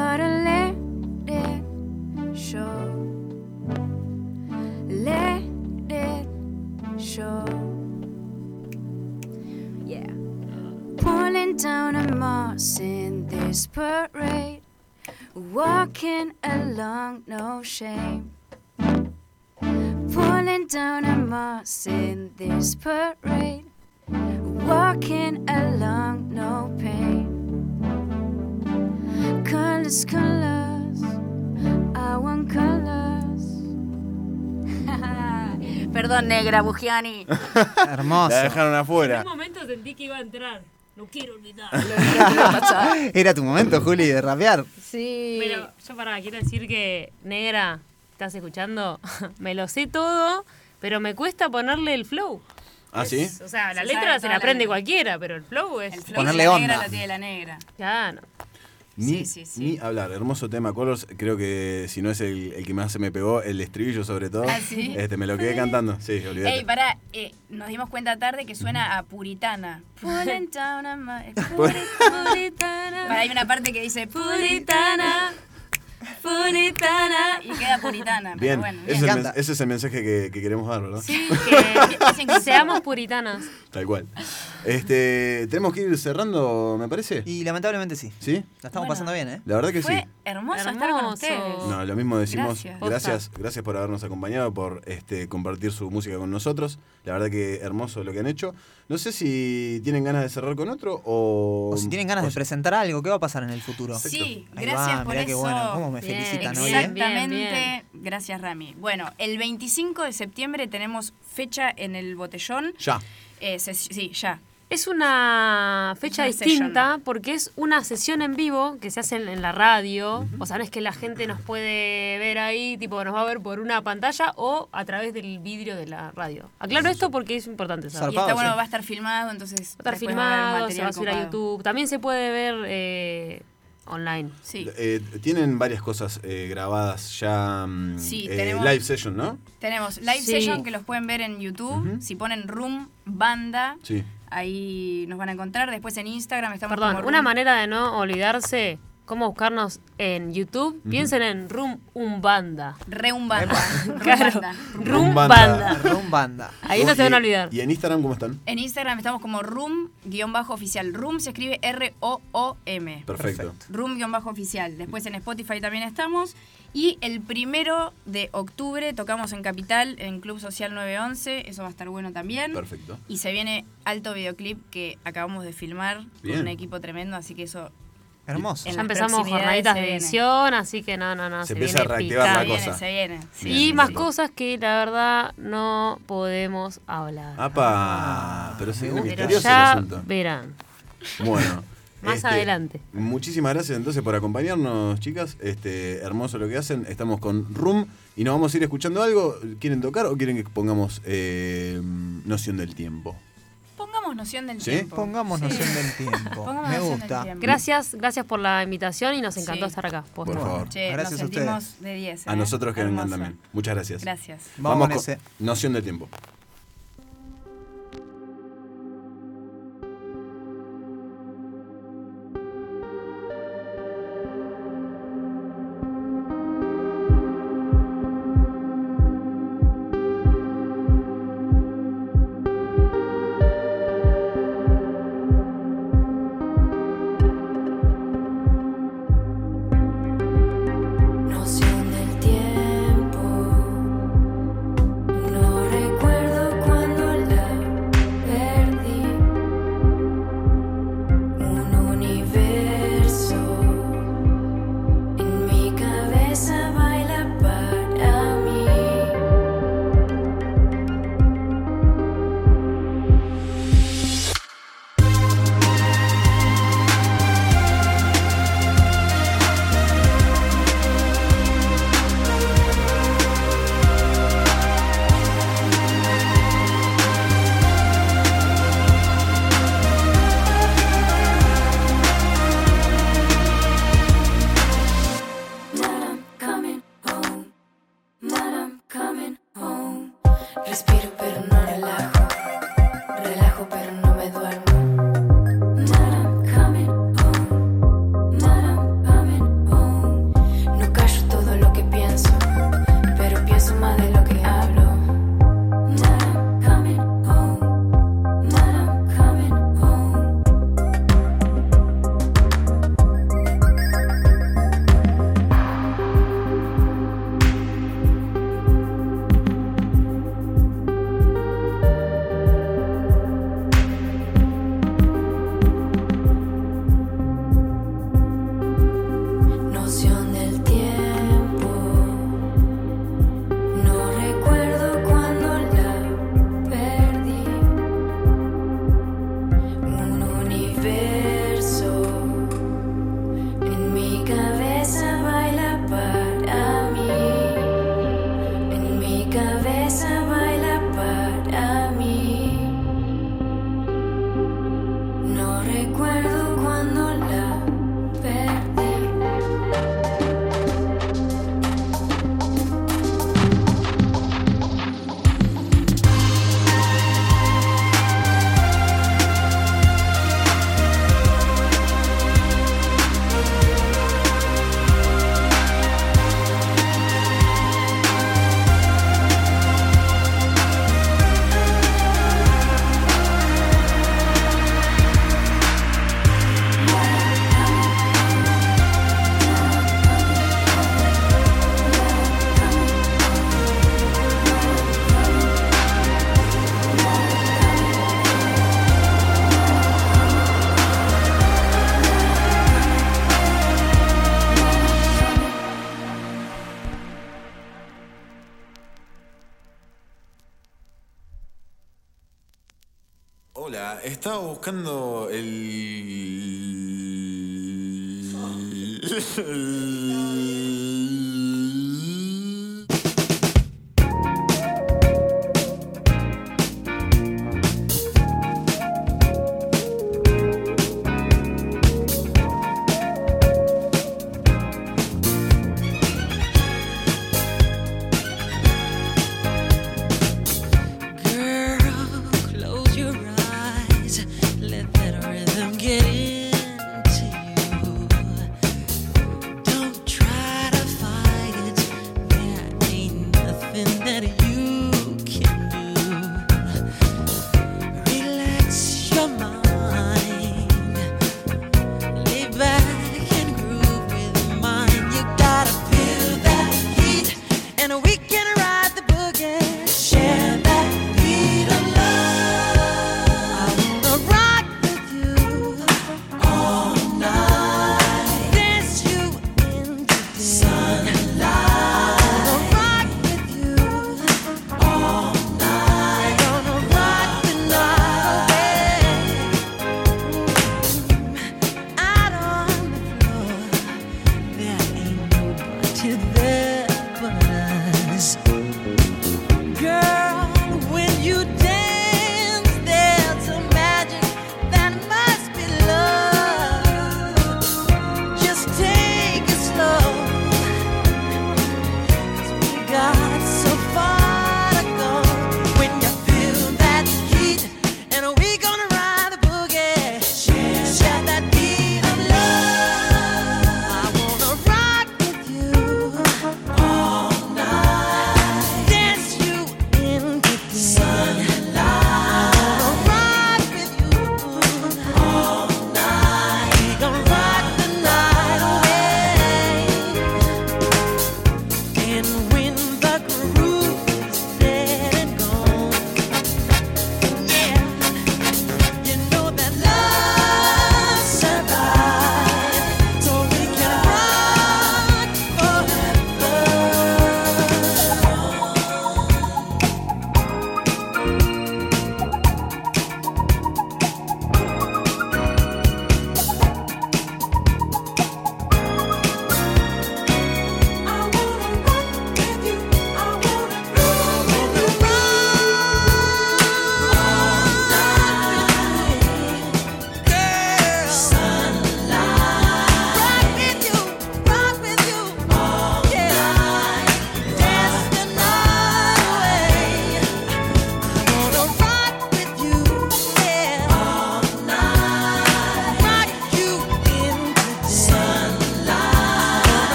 gotta let it show. Let it show. Yeah. Pulling down a moss in this parade. Walking along, no shame. Pulling down a moss in this parade. Walking along, no pain. Colors, colors. I want colors. *laughs* Perdón, negra, Bugiani. Hermoso. La dejaron afuera. En un momento sentí que iba a entrar. No quiero olvidar. Era tu momento, Juli, de rapear. Sí. Pero yo para quiero decir que, negra, ¿estás escuchando? *laughs* me lo sé todo, pero me cuesta ponerle el flow. ¿Ah, sí? O sea, la Se letra se la la aprende letra. cualquiera, pero el flow es. El flow Ponerle de la onda. negra la tiene la negra. Claro. Ni, Sí, sí, sí. ni hablar, hermoso tema Colors, creo que si no es el, el que más se me pegó, el estribillo sobre todo, ¿Ah, sí? este, me lo quedé cantando, sí, olvídate. Ey, pará, eh, nos dimos cuenta tarde que suena a puritana. Pulling down a ma- eh, puri- puritana. Pará, hay una parte que dice puritana, puritana, y queda puritana. Pero Bien, bueno, ese, es bien. el, encanta. men- ese es el mensaje que, que queremos dar, ¿verdad? Sí, que Dicen que seamos puritanas. Tal cual. Este, tenemos que ir cerrando, me parece. Y lamentablemente sí. ¿Sí? La estamos Bueno. pasando bien, ¿eh? La verdad que Fue sí. hermoso, estar con Hermoso. ustedes. No, lo mismo decimos. Gracias. Gracias, gracias, por habernos acompañado, por este, compartir su música con nosotros. La verdad que hermoso lo que han hecho. No sé si tienen ganas de cerrar con otro o. O si tienen ganas o de presentar algo, ¿qué va a pasar en el futuro? Sí, Ahí gracias va, por mirá eso. qué bueno. ¿Cómo me Bien, felicitan hoy? Exactamente. Bien, Gracias, Rami. Bueno, el 25 de septiembre tenemos fecha en el botellón. Ya. Eh, se- sí, ya. Es una fecha una distinta porque es una sesión en vivo que se hace en, en la radio. O sea, no es que la gente nos puede ver ahí, tipo, nos va a ver por una pantalla o a través del vidrio de la radio. Aclaro esto porque es importante saber. Y está bueno, sí. va a estar filmado, entonces. Va a estar va filmado, se va a subir a. YouTube. También se puede ver eh, online. Sí. Eh, tienen varias cosas eh, grabadas ya. mm, Sí, eh, tenemos- Live session, ¿no? Tenemos live Sí. session que los pueden ver en YouTube. Si ponen Room Banda, Sí. Ahí nos van a encontrar. Después en Instagram estamos Perdón, como una manera de no olvidarse, cómo buscarnos en YouTube, piensen en Room Umbanda. Reumbanda. Claro, Rumbanda. Ahí no se van a Y- olvidar. ¿Y en Instagram cómo están? En Instagram estamos como room-oficial. Room se escribe R-O-O-M. Perfecto. Room-oficial. Después en Spotify también estamos. Y el primero de octubre tocamos en Capital, en Club Social 911. Eso va a estar bueno también. Perfecto. Y se viene alto videoclip que acabamos de filmar Bien. con un equipo tremendo, así que eso. Hermoso. en Ya empezamos jornaditas se de edición, así que no, no, no. Se Se, empieza viene a reactivar la Se picante. viene, cosa. se viene. Sí, Y más sí. cosas que la verdad no podemos hablar. ¡Apa! Pero se viene misterioso el ya asunto. verán. Bueno. *laughs* Más este, adelante. Muchísimas gracias entonces por acompañarnos, chicas. Este, hermoso lo que hacen. Estamos con Room y nos vamos a ir escuchando algo. ¿Quieren tocar o quieren que pongamos eh, noción del tiempo? Pongamos noción del ¿Sí? tiempo. Pongamos Sí. noción del *laughs* tiempo. Pongamos Me gusta. tiempo. Gracias, gracias por la invitación y nos encantó Sí. estar acá. Por favor. Che, Gracias nos a ustedes. sentimos de 10. A ¿eh? nosotros que vengan también. Muchas gracias. Gracias. Vamos con con ese. noción del tiempo.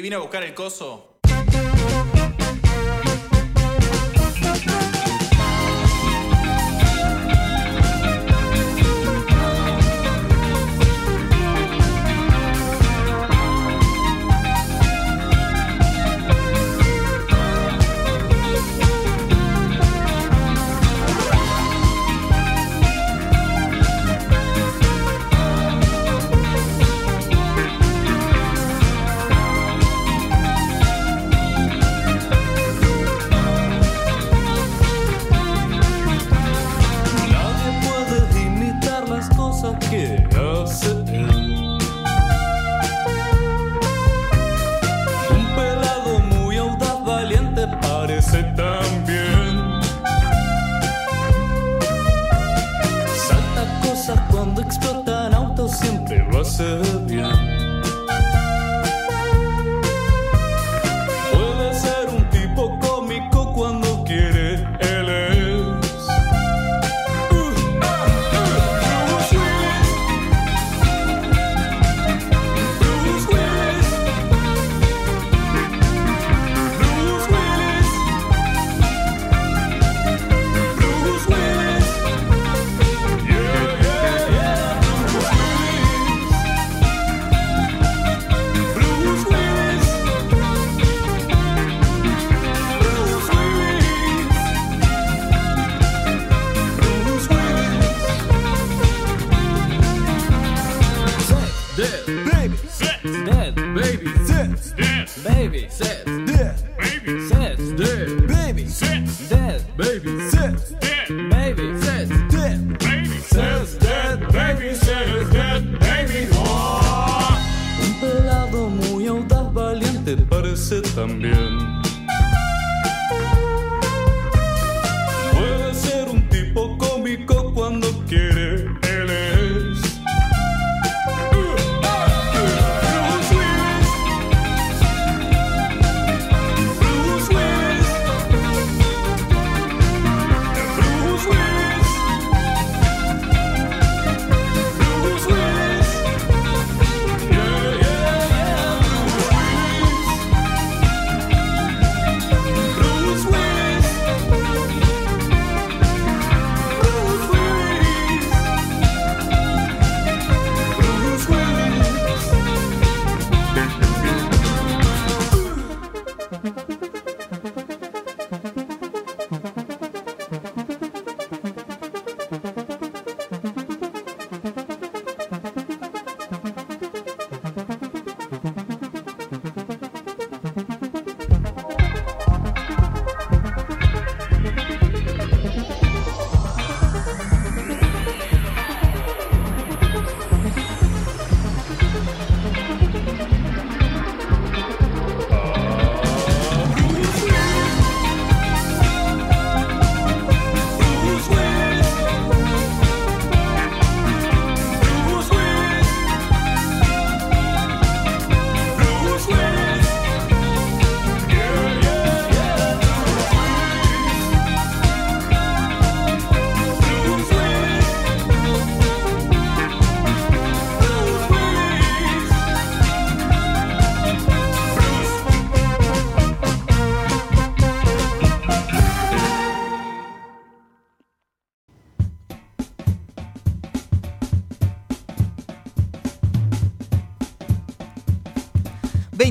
Vine a buscar el coso.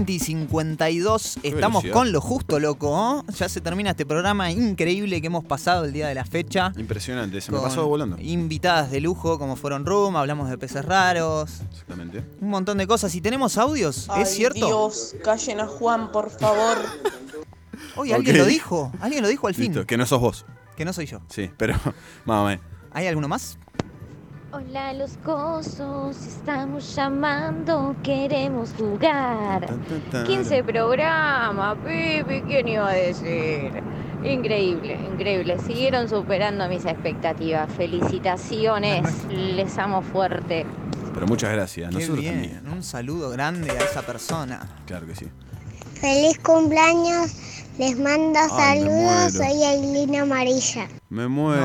20 y 52, estamos con lo justo, loco. ¿oh? Ya se termina este programa increíble que hemos pasado el día de la fecha. Impresionante, se me pasó volando. Invitadas de lujo como fueron Room, hablamos de peces raros, Exactamente. un montón de cosas. ¿Y tenemos audios? Ay, ¿Es cierto? Dios, callen a Juan, por favor. Oye, alguien lo dijo. Alguien lo dijo al fin. Listo, que no sos vos. Que no soy yo. Sí, pero *laughs* menos. ¿Hay alguno más? Hola los cosos, estamos llamando, queremos jugar. 15 programas, Pipi, ¿quién iba a decir? Increíble, increíble. Siguieron superando mis expectativas. Felicitaciones, les amo fuerte. Pero muchas gracias. Qué Nosotros bien. también. Un saludo grande a esa persona. Claro que sí. Feliz cumpleaños, les mando Ay, me saludos, soy Ailina Amarilla. Me muero.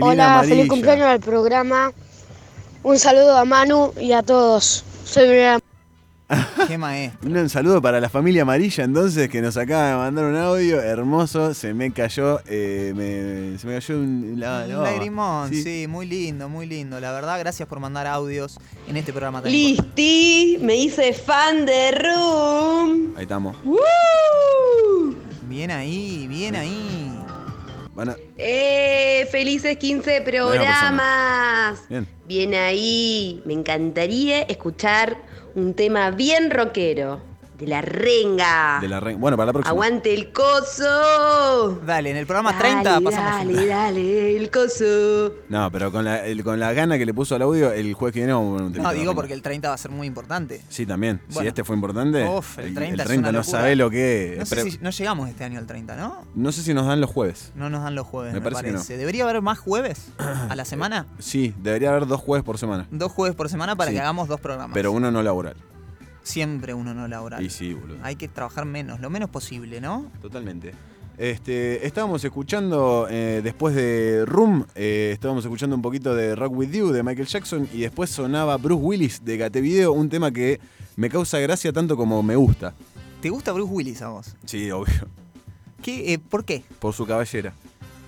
Hola, Amarilla. feliz cumpleaños al programa. Un saludo a Manu y a todos. Soy Brian. Qué maestro. Un saludo para la familia amarilla entonces que nos acaba de mandar un audio hermoso. Se me cayó, eh, me- se me cayó un, la, la Un lagrimón, Sí. sí. muy lindo, muy lindo. La verdad, gracias por mandar audios en este programa tan Listi, me hice fan de Room. Ahí estamos. Bien ahí, bien ahí. Van a- ¡Eh! ¡Felices 15 programas! Bien. Bien ahí. Me encantaría escuchar un tema bien rockero. De la renga. De la re- Bueno, para la próxima. ¡Aguante el coso! Dale, en el programa Dale, 30 pasamos un Dale, dale, el coso. No, pero con la, el- con la gana que le puso al audio, el jueves que viene vamos a poner un No, digo porque el 30 va a ser muy importante. Sí, también. Si este fue importante, Uf, el 30 es el una no locura. sabe lo que es. No, sé Pero- si- no llegamos este año al 30, ¿no? no sé si nos dan los jueves. No nos dan los jueves, Me me, parece parece. que no. ¿Debería haber más jueves a la semana? Sí, debería haber dos jueves por semana. Dos jueves por semana para Sí. que hagamos dos programas. Pero uno no laboral. Siempre uno no laboral. Y sí, boludo. Hay que trabajar menos, lo menos posible, ¿no? Totalmente. Este, estábamos escuchando, eh, después de Room, eh, estábamos escuchando un poquito de Rock With You de Michael Jackson y después sonaba Bruce Willis de Gate Video, un tema que me causa gracia tanto como me gusta. ¿Te gusta Bruce Willis a vos? Sí, obvio. ¿Qué, eh, ¿Por qué? Por su cabellera.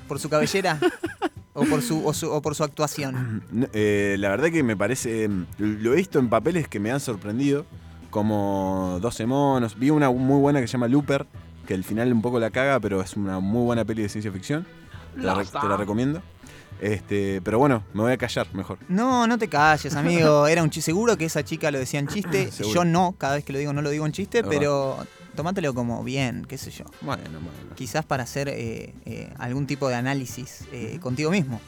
¿Por su cabellera? *laughs* ¿O por su, o su- o por su actuación? No, la verdad que me parece. Lo he visto en papeles que me han sorprendido. Como 12 monos. Vi una muy buena que se llama Looper. Que al final un poco la caga, pero es una muy buena peli de ciencia ficción. Te la, re- te la recomiendo. Este, pero bueno, me voy a callar mejor. No, no te calles, amigo. *laughs* Era un chiste. Seguro que esa chica lo decía en chiste. *clears throat* Seguro. Yo no, cada vez que lo digo no lo digo en chiste, verdad. pero tomátelo como bien, qué sé yo. Bueno, bueno. Quizás para hacer eh, eh, algún tipo de análisis eh, contigo mismo.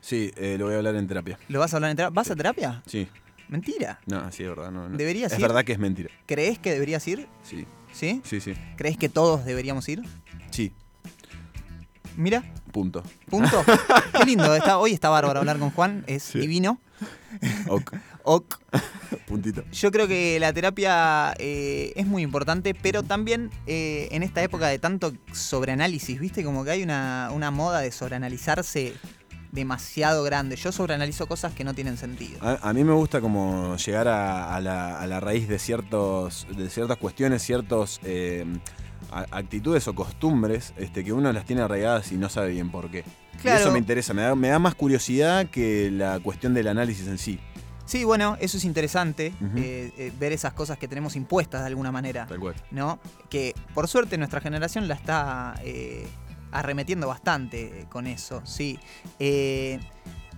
Sí, eh, lo voy a hablar en terapia. ¿Lo vas a hablar en terapia? ¿Vas a terapia? Sí. Mentira. No, sí, es verdad. No, no. ¿Deberías Es ir? verdad que es mentira. ¿Crees que deberías ir? Sí. ¿Sí? Sí, sí. ¿Crees que todos deberíamos ir? Sí. Mira, Punto. punto. *laughs* Qué lindo. Está, hoy está bárbaro hablar con Juan. Es Sí. divino. Ok. *laughs* Ok. *laughs* Puntito. Yo creo que la terapia eh, es muy importante, pero también eh, en esta época de tanto sobreanálisis, ¿viste? Como que hay una, una moda de sobreanalizarse demasiado grande. Yo sobreanalizo cosas que no tienen sentido. A, a mí me gusta como llegar a, a la, a la raíz de ciertos de ciertas cuestiones, ciertos eh, actitudes o costumbres este, que uno las tiene arraigadas y no sabe bien por qué. Y Claro. eso me interesa, me da, me da más curiosidad que la cuestión del análisis en sí. Sí, bueno, eso es interesante, eh, eh, ver esas cosas que tenemos impuestas de alguna manera. Tal cual. ¿no? Que por suerte nuestra generación la está eh, arremetiendo bastante con eso, sí. Eh,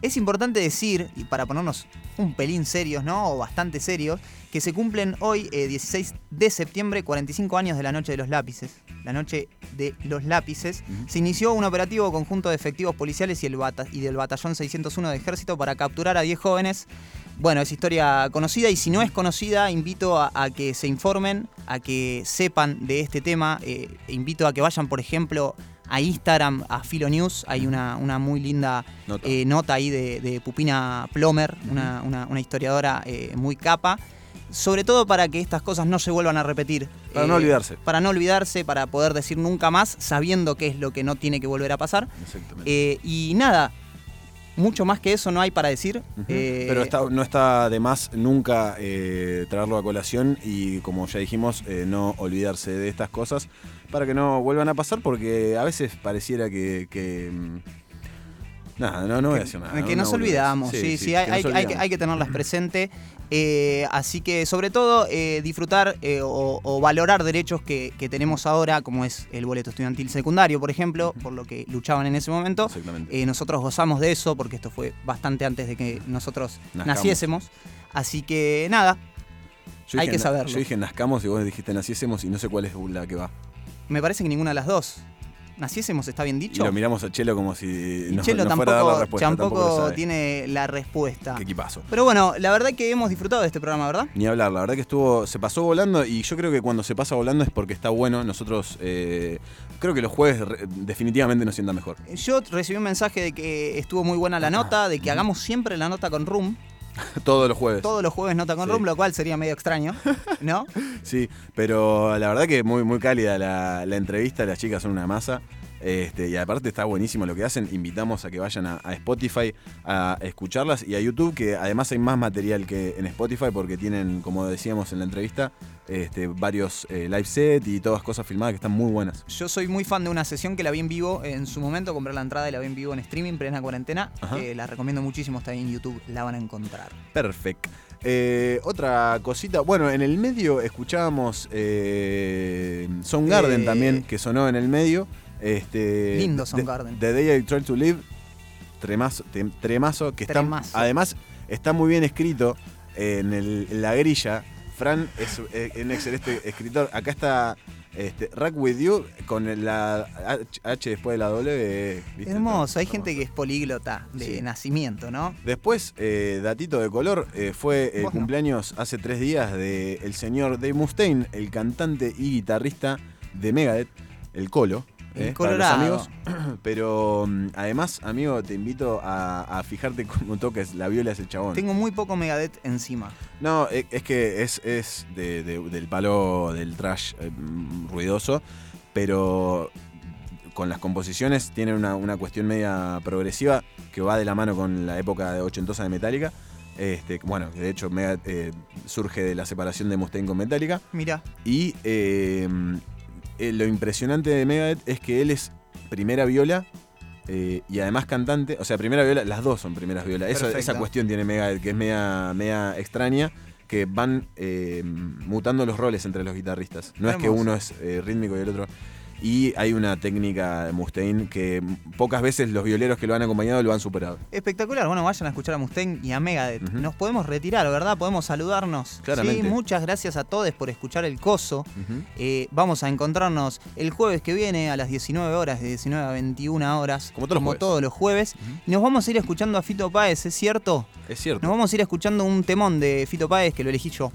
es importante decir, y para ponernos un pelín serios, ¿no? O bastante serios, que se cumplen hoy, eh, 16 de septiembre, 45 años de la Noche de los Lápices. La Noche de los Lápices. Se inició un operativo conjunto de efectivos policiales y, el bata- y del Batallón 601 de Ejército para capturar a 10 jóvenes. Bueno, es historia conocida y si no es conocida, invito a, a que se informen, a que sepan de este tema. eh, invito a que vayan, por ejemplo, a Instagram, a Filo News. Hay una, una muy linda Nota. eh, nota ahí de, de Pupina Plomer, una, una- una historiadora eh, muy capa. Sobre todo para que estas cosas no se vuelvan a repetir. Para no olvidarse. Para no olvidarse, para poder decir nunca más, sabiendo qué es lo que no tiene que volver a pasar. Exactamente. Eh, y nada, mucho más que eso no hay para decir. Eh, Pero está- no está de más nunca eh, traerlo a colación y como ya dijimos, eh, no olvidarse de estas cosas para que no vuelvan a pasar porque a veces pareciera que... que, mm, nada, no, no voy a decir nada. que no, nos no, olvidamos, sí, sí, hay, hay- hay que, olvidamos. hay que tenerlas *laughs* presente. Eh, así que, sobre todo, eh, disfrutar eh, o, o valorar derechos que, que tenemos ahora, como es el boleto estudiantil secundario, por ejemplo, por lo que luchaban en ese momento. Eh, nosotros gozamos de eso, porque esto fue bastante antes de que nosotros naciésemos. Así que, nada, Yo hay dije que saberlo. Yo dije nazcamos y vos dijiste naciésemos y no sé cuál es la que va. Me parece que ninguna de las dos. ¿Naciésemos está bien Y dicho? lo miramos a Chelo como si Y nos, Chelo nos fuera a dar la tampoco, respuesta. tampoco tampoco tiene la respuesta. Qué equipazo. Pero bueno, la verdad que hemos disfrutado de este programa, ¿verdad? Ni hablar, la verdad que estuvo, se pasó volando y yo creo que cuando se pasa volando es porque está bueno. Nosotros eh, creo que los jueves definitivamente nos sientan mejor. Yo recibí un mensaje de que estuvo muy buena la nota, de que hagamos siempre la nota con Room. *laughs* Todos los jueves. Todos los jueves nota con Sí. Room, lo cual sería medio extraño, ¿no? *laughs* Sí, pero la verdad que muy, muy cálida la, la entrevista, las chicas son una masa. Este, y aparte está buenísimo lo que hacen. Invitamos a que vayan a, a Spotify a escucharlas y a YouTube, que además hay más material que en Spotify porque tienen, como decíamos en la entrevista, este, varios eh, live set y todas cosas filmadas que están muy buenas. Yo soy muy fan de una sesión que la vi en vivo en su momento, compré la entrada y la vi en vivo en streaming, plena cuarentena. Eh, la recomiendo muchísimo, está ahí en YouTube, la van a encontrar. Perfecto. Eh, otra cosita, bueno, en el medio escuchábamos eh, Soundgarden Eh, también, que sonó en el medio. Este, Lindo The- Soundgarden. The Day I Try to Live, tremazo, tremazo que está, además está muy bien escrito en, el- en la grilla. Fran es eh, un excelente escritor. Acá está este, Rack With You con la H, después de la W. ¿viste? Hermoso, hay gente que es políglota de Sí. nacimiento, ¿no? Después, eh, datito de color, eh, fue el no. cumpleaños hace tres días del el señor Dave Mustaine, el cantante y guitarrista de Megadeth, el Colo. El eh, Colorado. Para los amigos. *clears throat* Pero mm, además, amigo, te invito a, a fijarte *laughs* cómo tocas la viola ese chabón. Tengo muy poco Megadeth encima. No, e- es que es, es de- de- del palo del trash eh, mm, ruidoso, pero con las composiciones tiene una, una cuestión media progresiva que va de la mano con la época de ochentosa de Metallica. Este, bueno, de hecho eh, surge de la separación de Mustaine con Metallica. Mira, Y eh, lo impresionante de Megadeth es que él es primera viola eh, y además cantante. O sea, primera viola, las dos son primeras violas. Eso- esa cuestión tiene Megadeth que es media, media extraña. Que van eh, mutando los roles entre los guitarristas. No es que uno es eh, rítmico y el otro. Y hay una técnica de Mustaine que pocas veces los violeros que lo han acompañado lo han superado. espectacular. Bueno, vayan a escuchar a Mustaine y a Megadeth. Nos podemos retirar, ¿verdad? Podemos saludarnos. Claramente. Sí, muchas gracias a todos por escuchar el coso. Eh, vamos a encontrarnos el jueves que viene a las 19 horas, de 19 a 21 horas. Como todos los jueves. todos los jueves. Y nos vamos a ir escuchando a Fito Páez, ¿es cierto? Es cierto. Nos vamos a ir escuchando un temón de Fito Páez que lo elegí yo,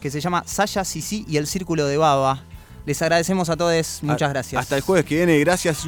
que se llama Saya Sisi y el Círculo de Baba. Les agradecemos a todos, muchas A- gracias. Hasta el jueves que viene, gracias.